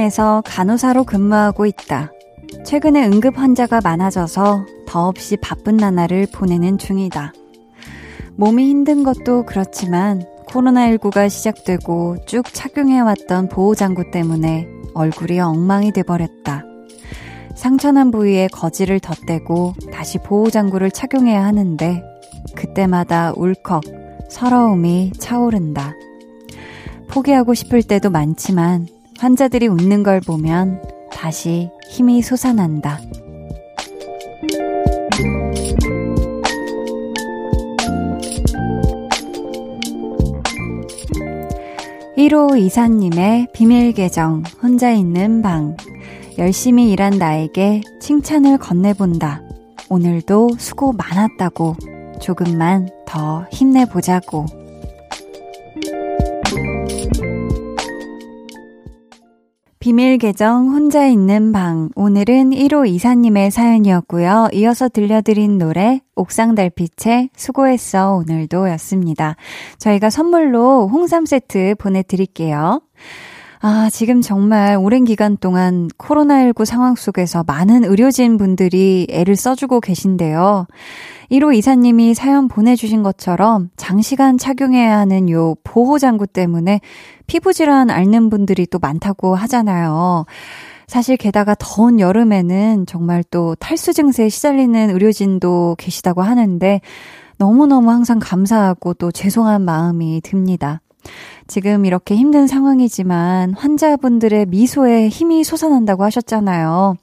Speaker 1: 병원에서 간호사로 근무하고 있다. 최근에 응급 환자가 많아져서 더없이 바쁜 나날을 보내는 중이다. 몸이 힘든 것도 그렇지만 코로나19가 시작되고 쭉 착용해왔던 보호장구 때문에 얼굴이 엉망이 돼버렸다. 상처난 부위에 거지를 덧대고 다시 보호장구를 착용해야 하는데 그때마다 울컥 서러움이 차오른다. 포기하고 싶을 때도 많지만 환자들이 웃는 걸 보면 다시 힘이 솟아난다. (1호) 이사님의 비밀 계정 혼자 있는 방. 열심히 일한 나에게 칭찬을 건네본다. 오늘도 수고 많았다고. 조금만 더 힘내보자고 비밀 계정 혼자 있는 방. 오늘은 1호 이사님의 사연이었고요. 이어서 들려드린 노래 옥상 달빛의 수고했어 오늘도 였습니다. 저희가 선물로 홍삼 세트 보내드릴게요. 아, 지금 정말 오랜 기간 동안 코로나19 상황 속에서 많은 의료진 분들이 애를 써주고 계신데요. 1호 이사님이 사연 보내주신 것처럼 장시간 착용해야 하는 요 보호장구 때문에 피부질환 앓는 분들이 또 많다고 하잖아요. 사실 게다가 더운 여름에는 정말 또 탈수 증세에 시달리는 의료진도 계시다고 하는데 너무너무 항상 감사하고 또 죄송한 마음이 듭니다. 지금 이렇게 힘든 상황이지만 환자분들의 미소에 힘이 솟아난다고 하셨잖아요.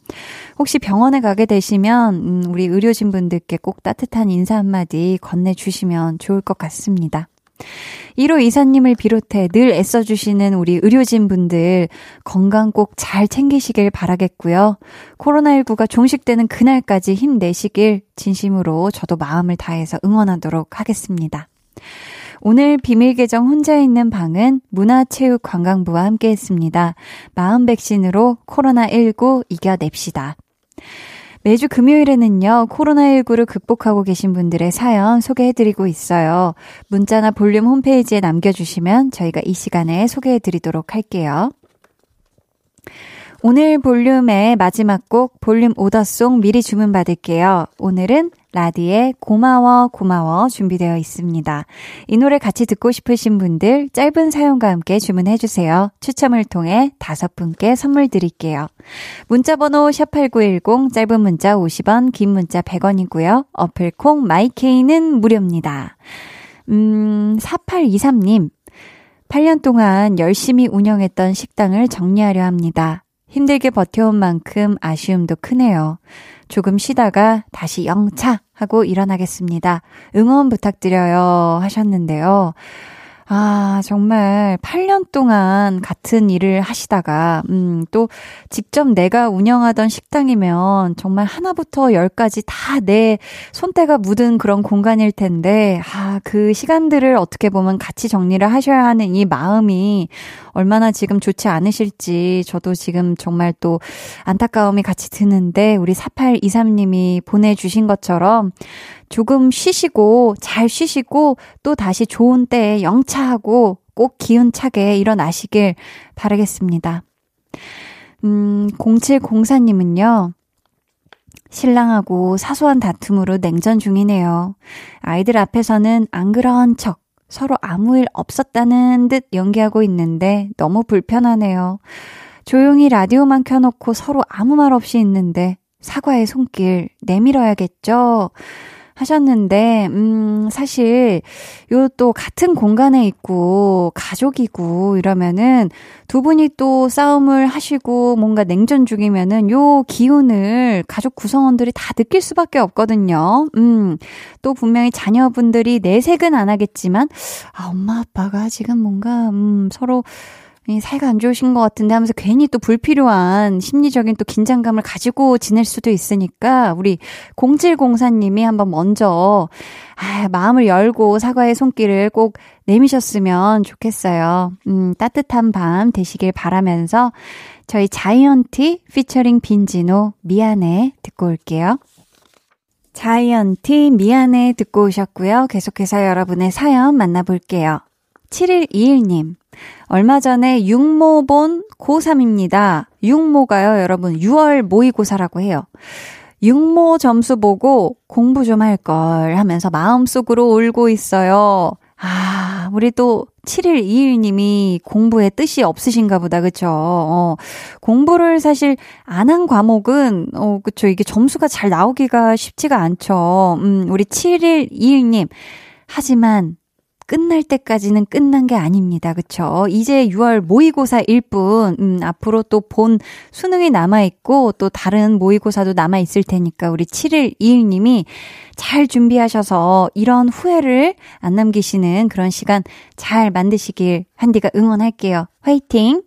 Speaker 1: 혹시 병원에 가게 되시면 음, 우리 의료진 분들께 꼭 따뜻한 인사 한마디 건네주시면 좋을 것 같습니다. 1호 이사님을 비롯해 늘 애써주시는 우리 의료진 분들 건강 꼭 잘 챙기시길 바라겠고요. 코로나19가 종식되는 그날까지 힘내시길 진심으로 저도 마음을 다해서 응원하도록 하겠습니다. 오늘 비밀 계정 혼자 있는 방은 문화체육관광부와 함께 했습니다. 마음 백신으로 코로나19 이겨냅시다. 매주 금요일에는요, 코로나19를 극복하고 계신 분들의 사연 소개해드리고 있어요. 문자나 볼륨 홈페이지에 남겨주시면 저희가 이 시간에 소개해드리도록 할게요. 오늘 볼륨의 마지막 곡 볼륨 오더송 미리 주문 받을게요. 오늘은 라디의 고마워 고마워 준비되어 있습니다. 이 노래 같이 듣고 싶으신 분들 짧은 사연과 함께 주문해 주세요. 추첨을 통해 다섯 분께 선물 드릴게요. 문자 번호 샵8910 짧은 문자 50원 긴 문자 100원이고요. 어플 콩 마이케이는 무료입니다. 음 4823님 8년 동안 열심히 운영했던 식당을 정리하려 합니다. 힘들게 버텨온 만큼 아쉬움도 크네요. 조금 쉬다가 다시 영차 하고 일어나겠습니다. 응원 부탁드려요 하셨는데요. 아, 정말 8년 동안 같은 일을 하시다가, 음, 또 직접 내가 운영하던 식당이면 정말 하나부터 열까지 다 내 손때가 묻은 그런 공간일 텐데, 아, 그 시간들을 어떻게 보면 같이 정리를 하셔야 하는 이 마음이 얼마나 지금 좋지 않으실지 저도 지금 정말 또 안타까움이 같이 드는데, 우리 4823님이 보내주신 것처럼 조금 쉬시고 잘 쉬시고 또 다시 좋은 때에 영차하고 꼭 기운차게 일어나시길 바라겠습니다. 음, 0704님은요. 신랑하고 사소한 다툼으로 냉전 중이네요. 아이들 앞에서는 안 그런 척 서로 아무 일 없었다는 듯 연기하고 있는데 너무 불편하네요. 조용히 라디오만 켜놓고 서로 아무 말 없이 있는데 사과의 손길 내밀어야겠죠? 하셨는데, 음, 사실, 요 또 같은 공간에 있고, 가족이고, 이러면은 두 분이 또 싸움을 하시고, 뭔가 냉전 중이면은 요 기운을 가족 구성원들이 다 느낄 수밖에 없거든요. 음, 또 분명히 자녀분들이 내색은 안 하겠지만, 아, 엄마, 아빠가 지금 뭔가, 음, 서로, 이 사이가 안 좋으신 것 같은데 하면서 괜히 또 불필요한 심리적인 또 긴장감을 가지고 지낼 수도 있으니까 우리 0704님이 한번 먼저 아, 마음을 열고 사과의 손길을 꼭 내미셨으면 좋겠어요. 음, 따뜻한 밤 되시길 바라면서 저희 자이언티 피처링 빈지노 미안해 듣고 올게요. 자이언티 미안해 듣고 오셨고요. 계속해서 여러분의 사연 만나볼게요. 7121님. 얼마 전에 육모 본 고3입니다. 육모가요, 여러분, 6월 모의고사라고 해요. 육모 점수 보고 공부 좀 할 걸 하면서 마음속으로 울고 있어요. 아, 우리 또 7121님이 공부에 뜻이 없으신가 보다, 그쵸? 어, 공부를 사실 안 한 과목은, 어, 그쵸. 이게 점수가 잘 나오기가 쉽지가 않죠. 음, 우리 7121님. 하지만 끝날 때까지는 끝난 게 아닙니다. 그쵸? 이제 6월 모의고사일 뿐, 음, 앞으로 또 본 수능이 남아있고, 또 다른 모의고사도 남아있을 테니까, 우리 7121님이 잘 준비하셔서 이런 후회를 안 남기시는 그런 시간 잘 만드시길 한디가 응원할게요. 화이팅!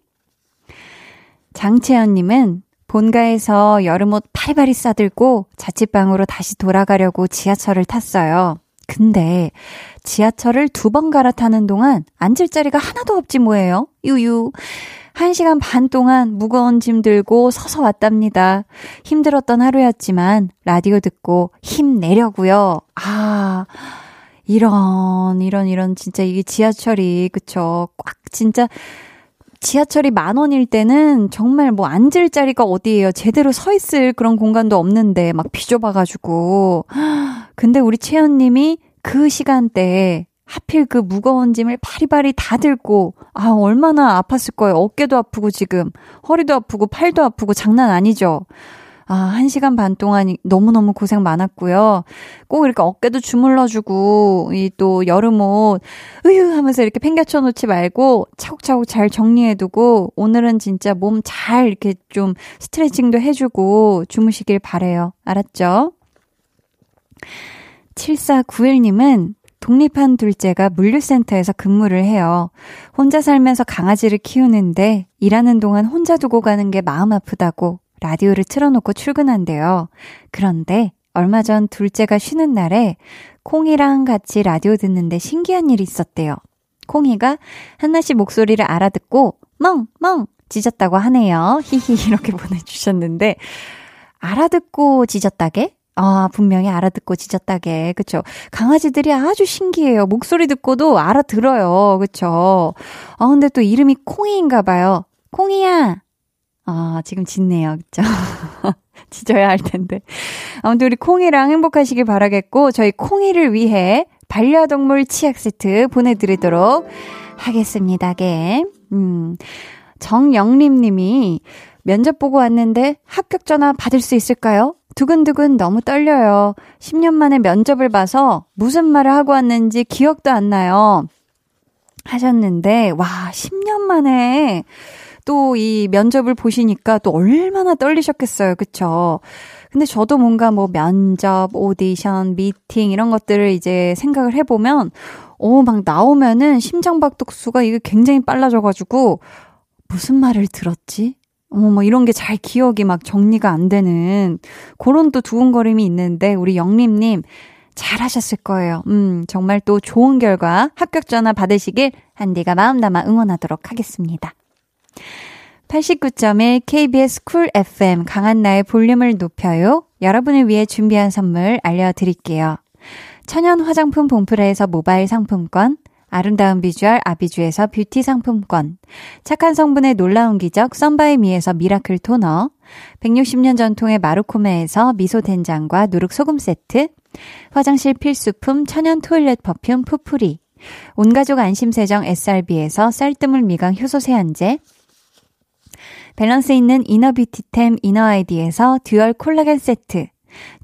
Speaker 1: 장채연님은 본가에서 여름옷 파리바리 싸들고 자취방으로 다시 돌아가려고 지하철을 탔어요. 근데 지하철을 두 번 갈아타는 동안 앉을 자리가 하나도 없지 뭐예요? 유유. 한 시간 반 동안 무거운 짐 들고 서서 왔답니다. 힘들었던 하루였지만 라디오 듣고 힘내려고요. 아, 이런 이런 이런 진짜 이게 지하철이 그쵸? 꽉 진짜 지하철이 만 원일 때는 정말 뭐 앉을 자리가 어디예요? 제대로 서 있을 그런 공간도 없는데 막 비좁아가지고. 근데 우리 채연님이 그 시간대에 하필 그 무거운 짐을 바리바리 다 들고, 아, 얼마나 아팠을 거예요. 어깨도 아프고 지금, 허리도 아프고, 팔도 아프고, 장난 아니죠? 아, 한 시간 반 동안 너무너무 고생 많았고요. 꼭 이렇게 어깨도 주물러주고, 이 또 여름 옷, 으유 하면서 이렇게 팽개쳐 놓지 말고, 차곡차곡 잘 정리해두고, 오늘은 진짜 몸 잘 이렇게 좀 스트레칭도 해주고, 주무시길 바래요 알았죠? 7491님은 독립한 둘째가 물류센터에서 근무를 해요. 혼자 살면서 강아지를 키우는데 일하는 동안 혼자 두고 가는 게 마음 아프다고 라디오를 틀어놓고 출근한대요. 그런데 얼마 전 둘째가 쉬는 날에 콩이랑 같이 라디오 듣는데 신기한 일이 있었대요. 콩이가 한나 씨 목소리를 알아듣고 멍! 멍! 짖었다고 하네요. 히히 이렇게 보내주셨는데 알아듣고 짖었다게? 아, 분명히 알아듣고 짖었다게. 그쵸. 강아지들이 아주 신기해요. 목소리 듣고도 알아들어요. 그쵸. 아, 근데 또 이름이 콩이인가 봐요. 콩이야! 아, 지금 짖네요. 그쵸. 짖어야 할 텐데. 아무튼 우리 콩이랑 행복하시길 바라겠고, 저희 콩이를 위해 반려동물 치약 세트 보내드리도록 하겠습니다 게. 음, 정영림 님이 면접 보고 왔는데 합격 전화 받을 수 있을까요? 두근두근 너무 떨려요. 10년 만에 면접을 봐서 무슨 말을 하고 왔는지 기억도 안 나요. 하셨는데, 와, 10년 만에 또 이 면접을 보시니까 또 얼마나 떨리셨겠어요. 그쵸? 근데 저도 뭔가 뭐 면접, 오디션, 미팅 이런 것들을 이제 생각을 해보면, 어, 막 나오면은 심장박독수가 이게 굉장히 빨라져가지고, 무슨 말을 들었지? 어머, 뭐 이런 게 잘 기억이 막 정리가 안 되는 그런 또 두근거림이 있는데 우리 영림님 잘 하셨을 거예요. 음, 정말 또 좋은 결과 합격 전화 받으시길 한디가 마음 담아 응원하도록 하겠습니다. 89.1 KBS 쿨 FM 강한나의 볼륨을 높여요. 여러분을 위해 준비한 선물 알려드릴게요. 천연 화장품 봉프레에서 모바일 상품권, 아름다운 비주얼 아비주에서 뷰티 상품권, 착한 성분의 놀라운 기적 썬바이미에서 miracle 토너, 160년 전통의 마루코메에서 미소 된장과 누룩 소금 세트, 화장실 필수품 천연 toilet perfume 푸푸리, 온가족 안심세정 SRB에서 쌀뜨물 미강 효소 세안제, 밸런스 있는 inner뷰티템 이너아이디에서 dual 콜라겐 세트,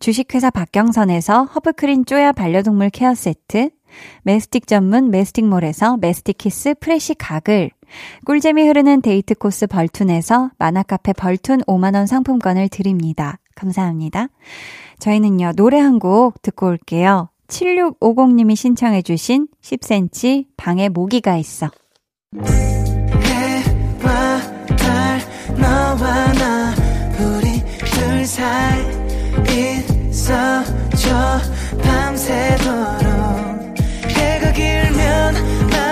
Speaker 1: 주식회사 박경선에서 허브크린 쪼야 반려동물 care 세트, 메스틱 전문 메스틱몰에서 메스틱키스 프레시 가글, 꿀잼이 흐르는 데이트 코스 벌툰에서 만화카페 벌툰 5만원 상품권을 드립니다. 감사합니다. 저희는요, 노래 한 곡 듣고 올게요. 7650님이 신청해주신 10cm 방에 모기가 있어.
Speaker 6: 해와 달 너와 나 우리 둘 사이 있어줘 밤새도록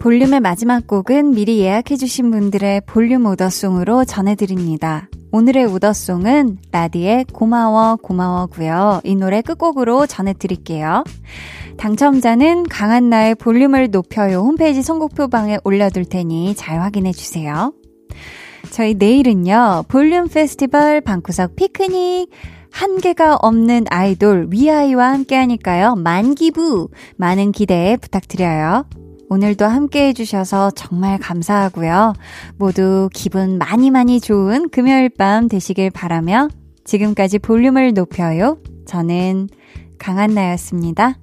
Speaker 1: 볼륨의 마지막 곡은 미리 예약해주신 분들의 볼륨 오더송으로 전해드립니다. 오늘의 오더송은 라디의 고마워 고마워고요. 이 노래 끝곡으로 전해드릴게요. 당첨자는 강한나의 볼륨을 높여요 홈페이지 선곡표방에 올려둘 테니 잘 확인해주세요. 저희 내일은요, 볼륨 페스티벌 방구석 피크닉, 한계가 없는 아이돌 위아이와 함께 하니까요, 만기부, 많은 기대 부탁드려요. 오늘도 함께 해주셔서 정말 감사하고요. 모두 기분 많이 많이 좋은 금요일 밤 되시길 바라며 지금까지 볼륨을 높여요. 저는 강한나였습니다.